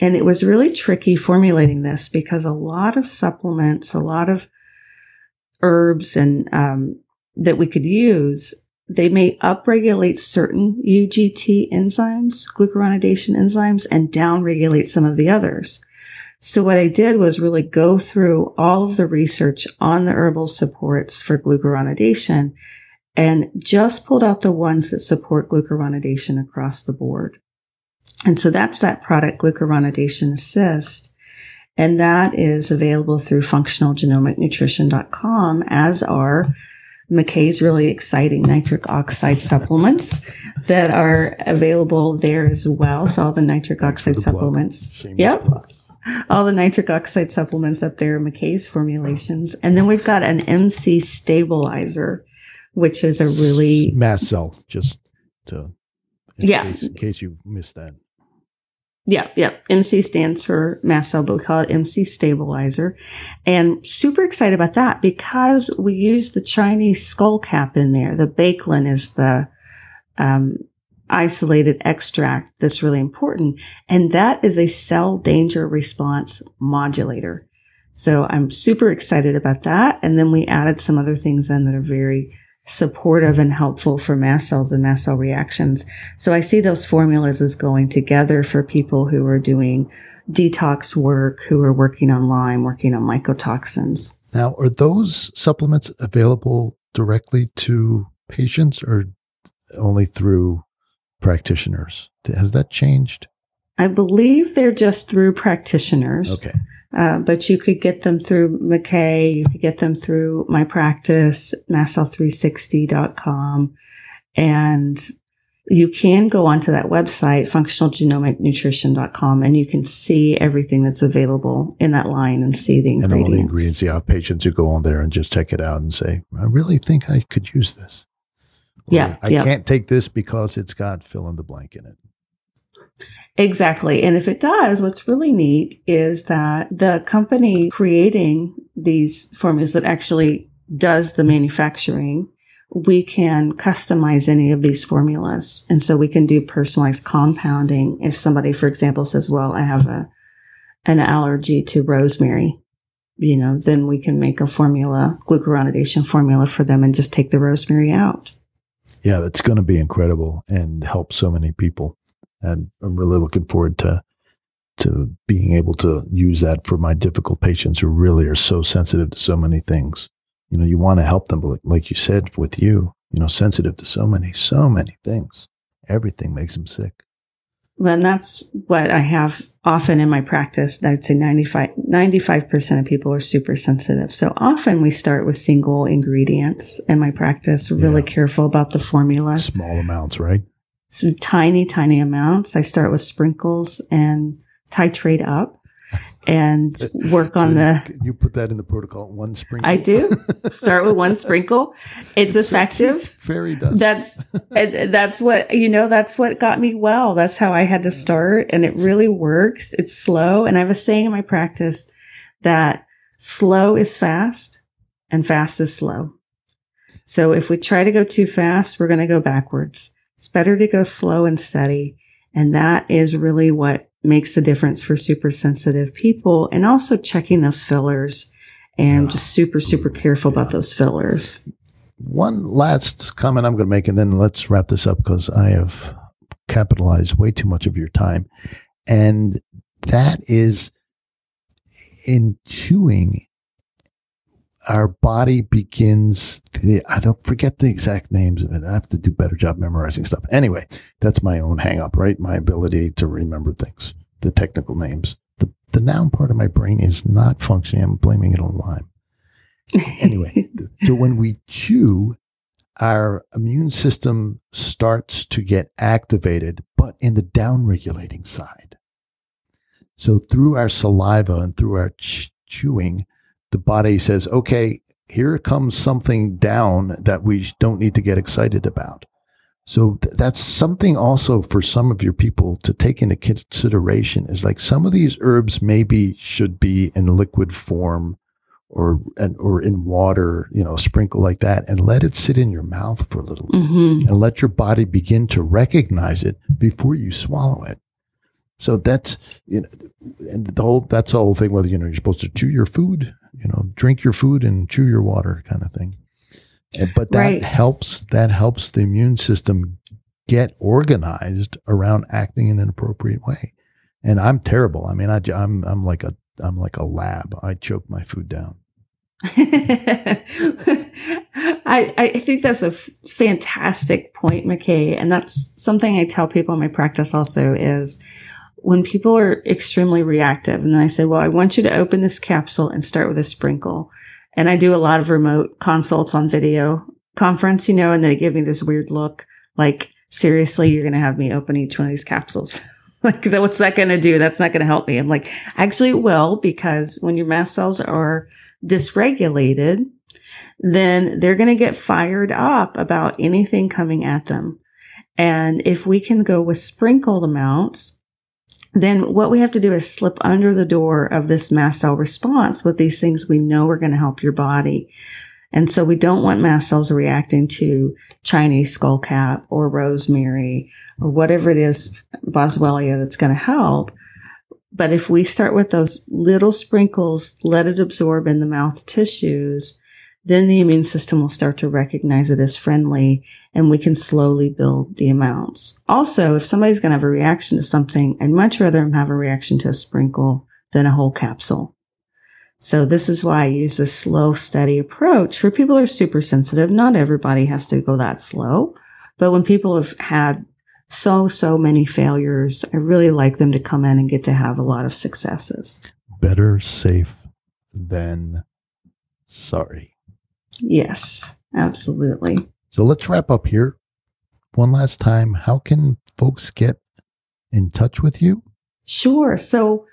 And it was really tricky formulating this because a lot of supplements, a lot of herbs and um, that we could use, they may upregulate certain UGT enzymes, glucuronidation enzymes, and downregulate some of the others. So what I did was really go through all of the research on the herbal supports for glucuronidation and just pulled out the ones that support glucuronidation across the board. And so that's that product, Glucuronidation Assist. And that is available through functionalgenomicnutrition.com as are McKay's really exciting nitric oxide supplements that are available there as well. So all the nitric oxide the supplements. Yep. All the nitric oxide supplements up there, McKay's formulations. And then we've got an MC stabilizer, which is a really mast cell, just to in Yeah. case, in case you missed that. Yeah, yeah. MC stands for mast cell, but we call it MC stabilizer. And super excited about that because we use the Chinese skull cap in there. The Baicalin is the um, isolated extract that's really important. And that is a cell danger response modulator. So I'm super excited about that. And then we added some other things in that are very supportive and helpful for mast cells and mast cell reactions. So I see those formulas as going together for people who are doing detox work, who are working on Lyme, working on mycotoxins. Now, are those supplements available directly to patients or only through practitioners? Has that changed? I believe they're just through practitioners. Okay. Uh, but you could get them through McKay. You could get them through my practice, mastcell360.com. And you can go onto that website, functionalgenomicnutrition.com, and you can see everything that's available in that line and see the ingredients. And all the ingredients. You have patients who go on there and just check it out and say, I really think I could use this. Yeah. I yeah. can't take this because it's got fill in the blank in it. Exactly. And if it does, what's really neat is that the company creating these formulas that actually does the manufacturing, we can customize any of these formulas. And so we can do personalized compounding. If somebody, for example, says, well, I have a, an allergy to rosemary, you know, then we can make a formula, glucuronidation formula for them and just take the rosemary out. Yeah, that's going to be incredible and help so many people and I'm really looking forward to to being able to use that for my difficult patients who really are so sensitive to so many things. You know, you want to help them, but like you said with you, you know, sensitive to so many, so many things. Everything makes them sick. Well, and that's what I have often in my practice. I'd say 95, 95% of people are super sensitive. So often we start with single ingredients in my practice, really Yeah. careful about the formula. Small amounts, right? some tiny, tiny amounts. I start with sprinkles and titrate up and work on So the. you put that in the protocol. One sprinkle. I do start with one sprinkle. It's effective. Fairy dust. That's that's what you know. That's what got me well. That's how I had to start, and it really works. It's slow, and I have a saying in my practice that slow is fast, and fast is slow. So if we try to go too fast, we're going to go backwards. It's better to go slow and steady. And that is really what makes a difference for super sensitive people. And also checking those fillers and just super, super careful about those fillers. One last comment I'm going to make, and then let's wrap this up because I have capitalized way too much of your time. And that is in chewing, our body begins, the, I don't forget the exact names of it. I have to do a better job memorizing stuff. Anyway, that's my own hang up, right? My ability to remember things, the technical names. The, the noun part of my brain is not functioning. I'm blaming it on Lyme anyway, so when we chew, our immune system starts to get activated, but in the down-regulating side. So through our saliva and through our ch- chewing, the body says, okay, here comes something down that we don't need to get excited about. So th- that's something also for some of your people to take into consideration is like some of these herbs maybe should be in liquid form or and, or in water, you know, sprinkle like that, and let it sit in your mouth for a little bit, hmm and let your body begin to recognize it before you swallow it. So that's you know, and the whole that's the whole thing. Whether you know you're supposed to chew your food, you know, drink your food and chew your water, kind of thing. Uh, but that Right. helps. That helps the immune system get organized around acting in an appropriate way. And I'm terrible. I mean, I, I'm I'm like a I'm like a lab. I choke my food down. I, I think that's a f- fantastic point, McKay. And that's something I tell people in my practice also is when people are extremely reactive and then I say, well, I want you to open this capsule and start with a sprinkle. And I do a lot of remote consults on video conference, you know, and they give me this weird look like, seriously, you're going to have me open each one of these capsules. like, what's that going to do? That's not going to help me. I'm like, actually, it will, because when your mast cells are dysregulated, then they're going to get fired up about anything coming at them. And if we can go with sprinkled amounts, then what we have to do is slip under the door of this mast cell response with these things we know are going to help your body. And so we don't want mast cells reacting to Chinese skullcap or rosemary or whatever it is, boswellia that's going to help. But if we start with those little sprinkles, let it absorb in the mouth tissues, then the immune system will start to recognize it as friendly and we can slowly build the amounts. Also, if somebody's going to have a reaction to something, I'd much rather them have a reaction to a sprinkle than a whole capsule. So this is why I use this slow, steady approach for people who are super sensitive. Not everybody has to go that slow, but when people have had so, so many failures, I really like them to come in and get to have a lot of successes. Better safe than sorry. Yes, absolutely. So let's wrap up here. One last time, how can folks get in touch with you? Sure. So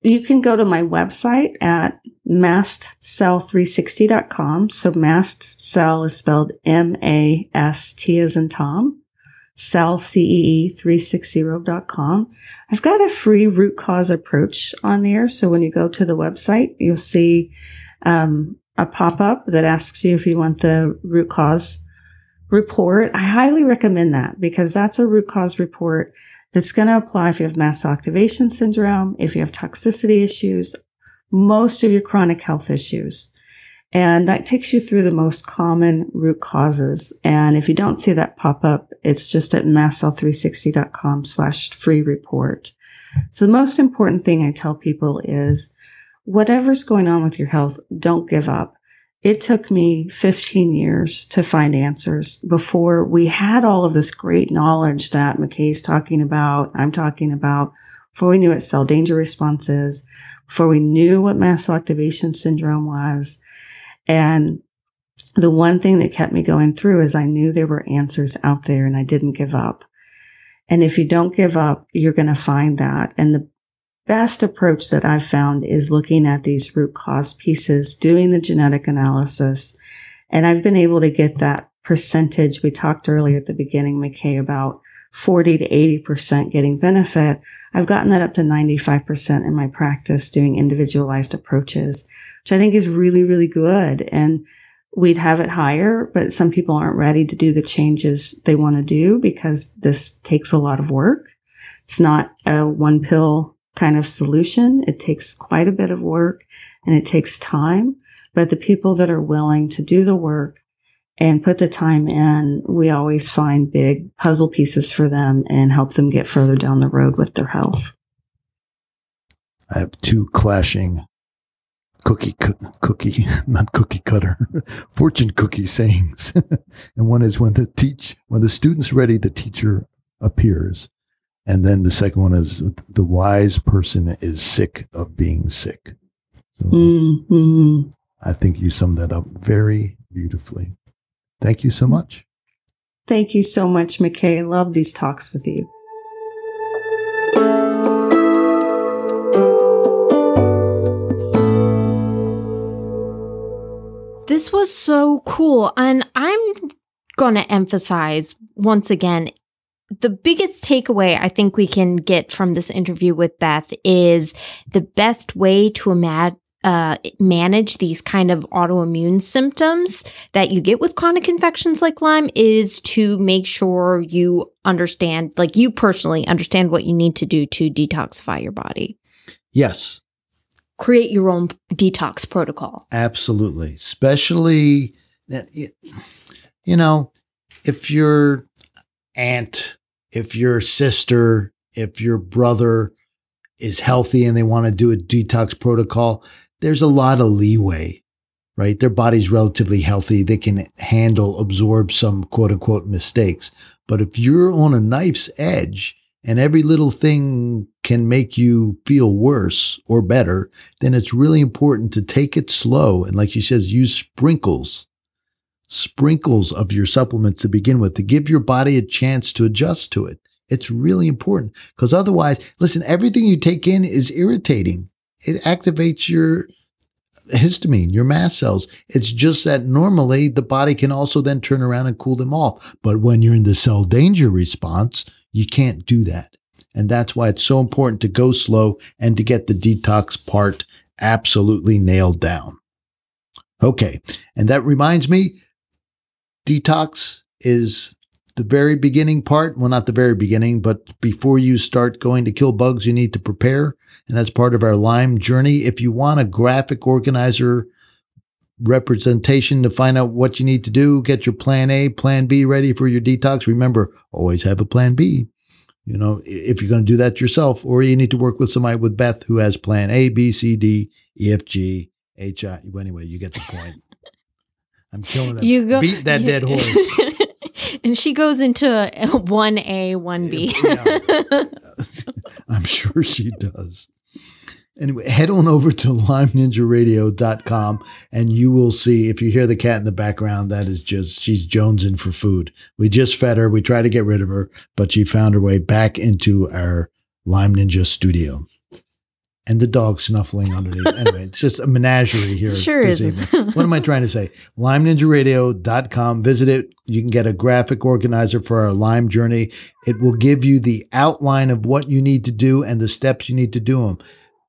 you can go to my website at mastcell360.com. So mastcell is spelled M-A-S-T as in Tom. Cell C-E-E 360.com. I've got a free root cause approach on there. So when you go to the website, you'll see, um, a pop-up that asks you if you want the root cause report. I highly recommend that because that's a root cause report that's going to apply if you have mast activation syndrome, if you have toxicity issues, most of your chronic health issues. And that takes you through the most common root causes. And if you don't see that pop up, it's just at mastcell360.com slash free report. So the most important thing I tell people is whatever's going on with your health, don't give up. It took me 15 years to find answers before we had all of this great knowledge that McKay's talking about, I'm talking about, before we knew what cell danger response is, before we knew what mast cell activation syndrome was. And the one thing that kept me going through is I knew there were answers out there and I didn't give up. And if you don't give up, you're going to find that. And the best approach that I've found is looking at these root cause pieces, doing the genetic analysis. And I've been able to get that percentage. We talked earlier at the beginning, McKay, about 40 to 80% getting benefit. I've gotten that up to 95% in my practice doing individualized approaches, which I think is really, really good. And we'd have it higher, but some people aren't ready to do the changes they want to do because this takes a lot of work. It's not a one pill kind of solution. It takes quite a bit of work and it takes time, but the people that are willing to do the work and put the time in, we always find big puzzle pieces for them and help them get further down the road with their health. I have two clashing cookie cookie not cookie cutter fortune cookie sayings and one is when the teach when the student's ready the teacher appears and then the second one is the wise person is sick of being sick. So mm-hmm. I think you summed that up very beautifully. Thank you so much. Thank you so much, McKay. Love these talks with you. This was so cool. And I'm going to emphasize once again the biggest takeaway I think we can get from this interview with Beth is the best way to imagine uh, manage these kind of autoimmune symptoms that you get with chronic infections like Lyme is to make sure you understand, like you personally understand what you need to do to detoxify your body. Yes. Create your own detox protocol. Absolutely. Especially, you know, if your aunt if your sister, if your brother is healthy and they want to do a detox protocol, there's a lot of leeway, right? Their body's relatively healthy. They can handle, absorb some quote unquote mistakes. But if you're on a knife's edge and every little thing can make you feel worse or better, then it's really important to take it slow. And like she says, use sprinkles sprinkles of your supplements to begin with to give your body a chance to adjust to it. It's really important because otherwise, listen, everything you take in is irritating. It activates your histamine, your mast cells. It's just that normally the body can also then turn around and cool them off. But when you're in the cell danger response, you can't do that. And that's why it's so important to go slow and to get the detox part absolutely nailed down. Okay. And that reminds me, detox is the very beginning part. Well, not the very beginning, but before you start going to kill bugs, you need to prepare. And that's part of our Lyme journey. If you want a graphic organizer representation to find out what you need to do, get your plan A, plan B ready for your detox. Remember, always have a plan B. You know, if you're going to do that yourself, or you need to work with somebody with Beth who has plan A, B, C, D, E, F, G, H, I. Anyway, you get the point. I'm killing that. You go Beat that you- dead horse. and she goes into one A, one B. I'm sure she does. Anyway, head on over to lymeninjaradio.com and you will see if you hear the cat in the background, that is just, she's jonesing for food. We just fed her. We tried to get rid of her, but she found her way back into our Lyme Ninja studio. And the dog snuffling underneath. Anyway, it's just a menagerie here Sure this is. evening. What am I trying to say? LymeNinjaRadio.com. Visit it. You can get a graphic organizer for our Lyme journey. It will give you the outline of what you need to do and the steps you need to do them.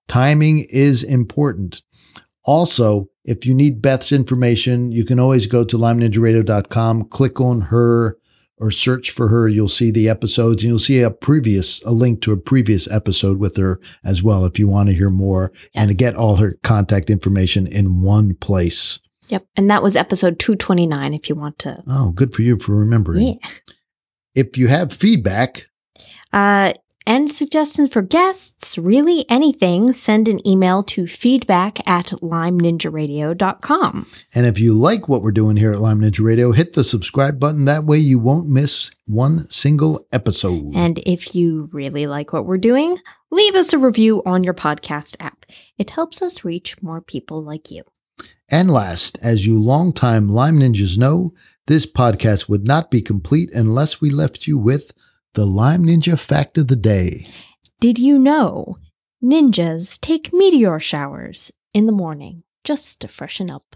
Timing is important. Also, if you need Beth's information, you can always go to lymeninjaradio.com, click on her or search for her. You'll see the episodes and you'll see a previous, a link to a previous episode with her as well if you want to hear more and get all her contact information in one place. Yep. And that was episode 229 if you want to. Oh, good for you for remembering. Yeah. If you have feedback, Uh, and suggestions for guests, really anything, send an email to feedback at lymeninjaradio.com. and if you like what we're doing here at Lyme Ninja Radio, hit the subscribe button. That way you won't miss one single episode. And if you really like what we're doing, leave us a review on your podcast app. It helps us reach more people like you. And last, as you longtime Lyme Ninjas know, this podcast would not be complete unless we left you with the Lyme Ninja fact of the day. Did you know ninjas take meteor showers in the morning just to freshen up?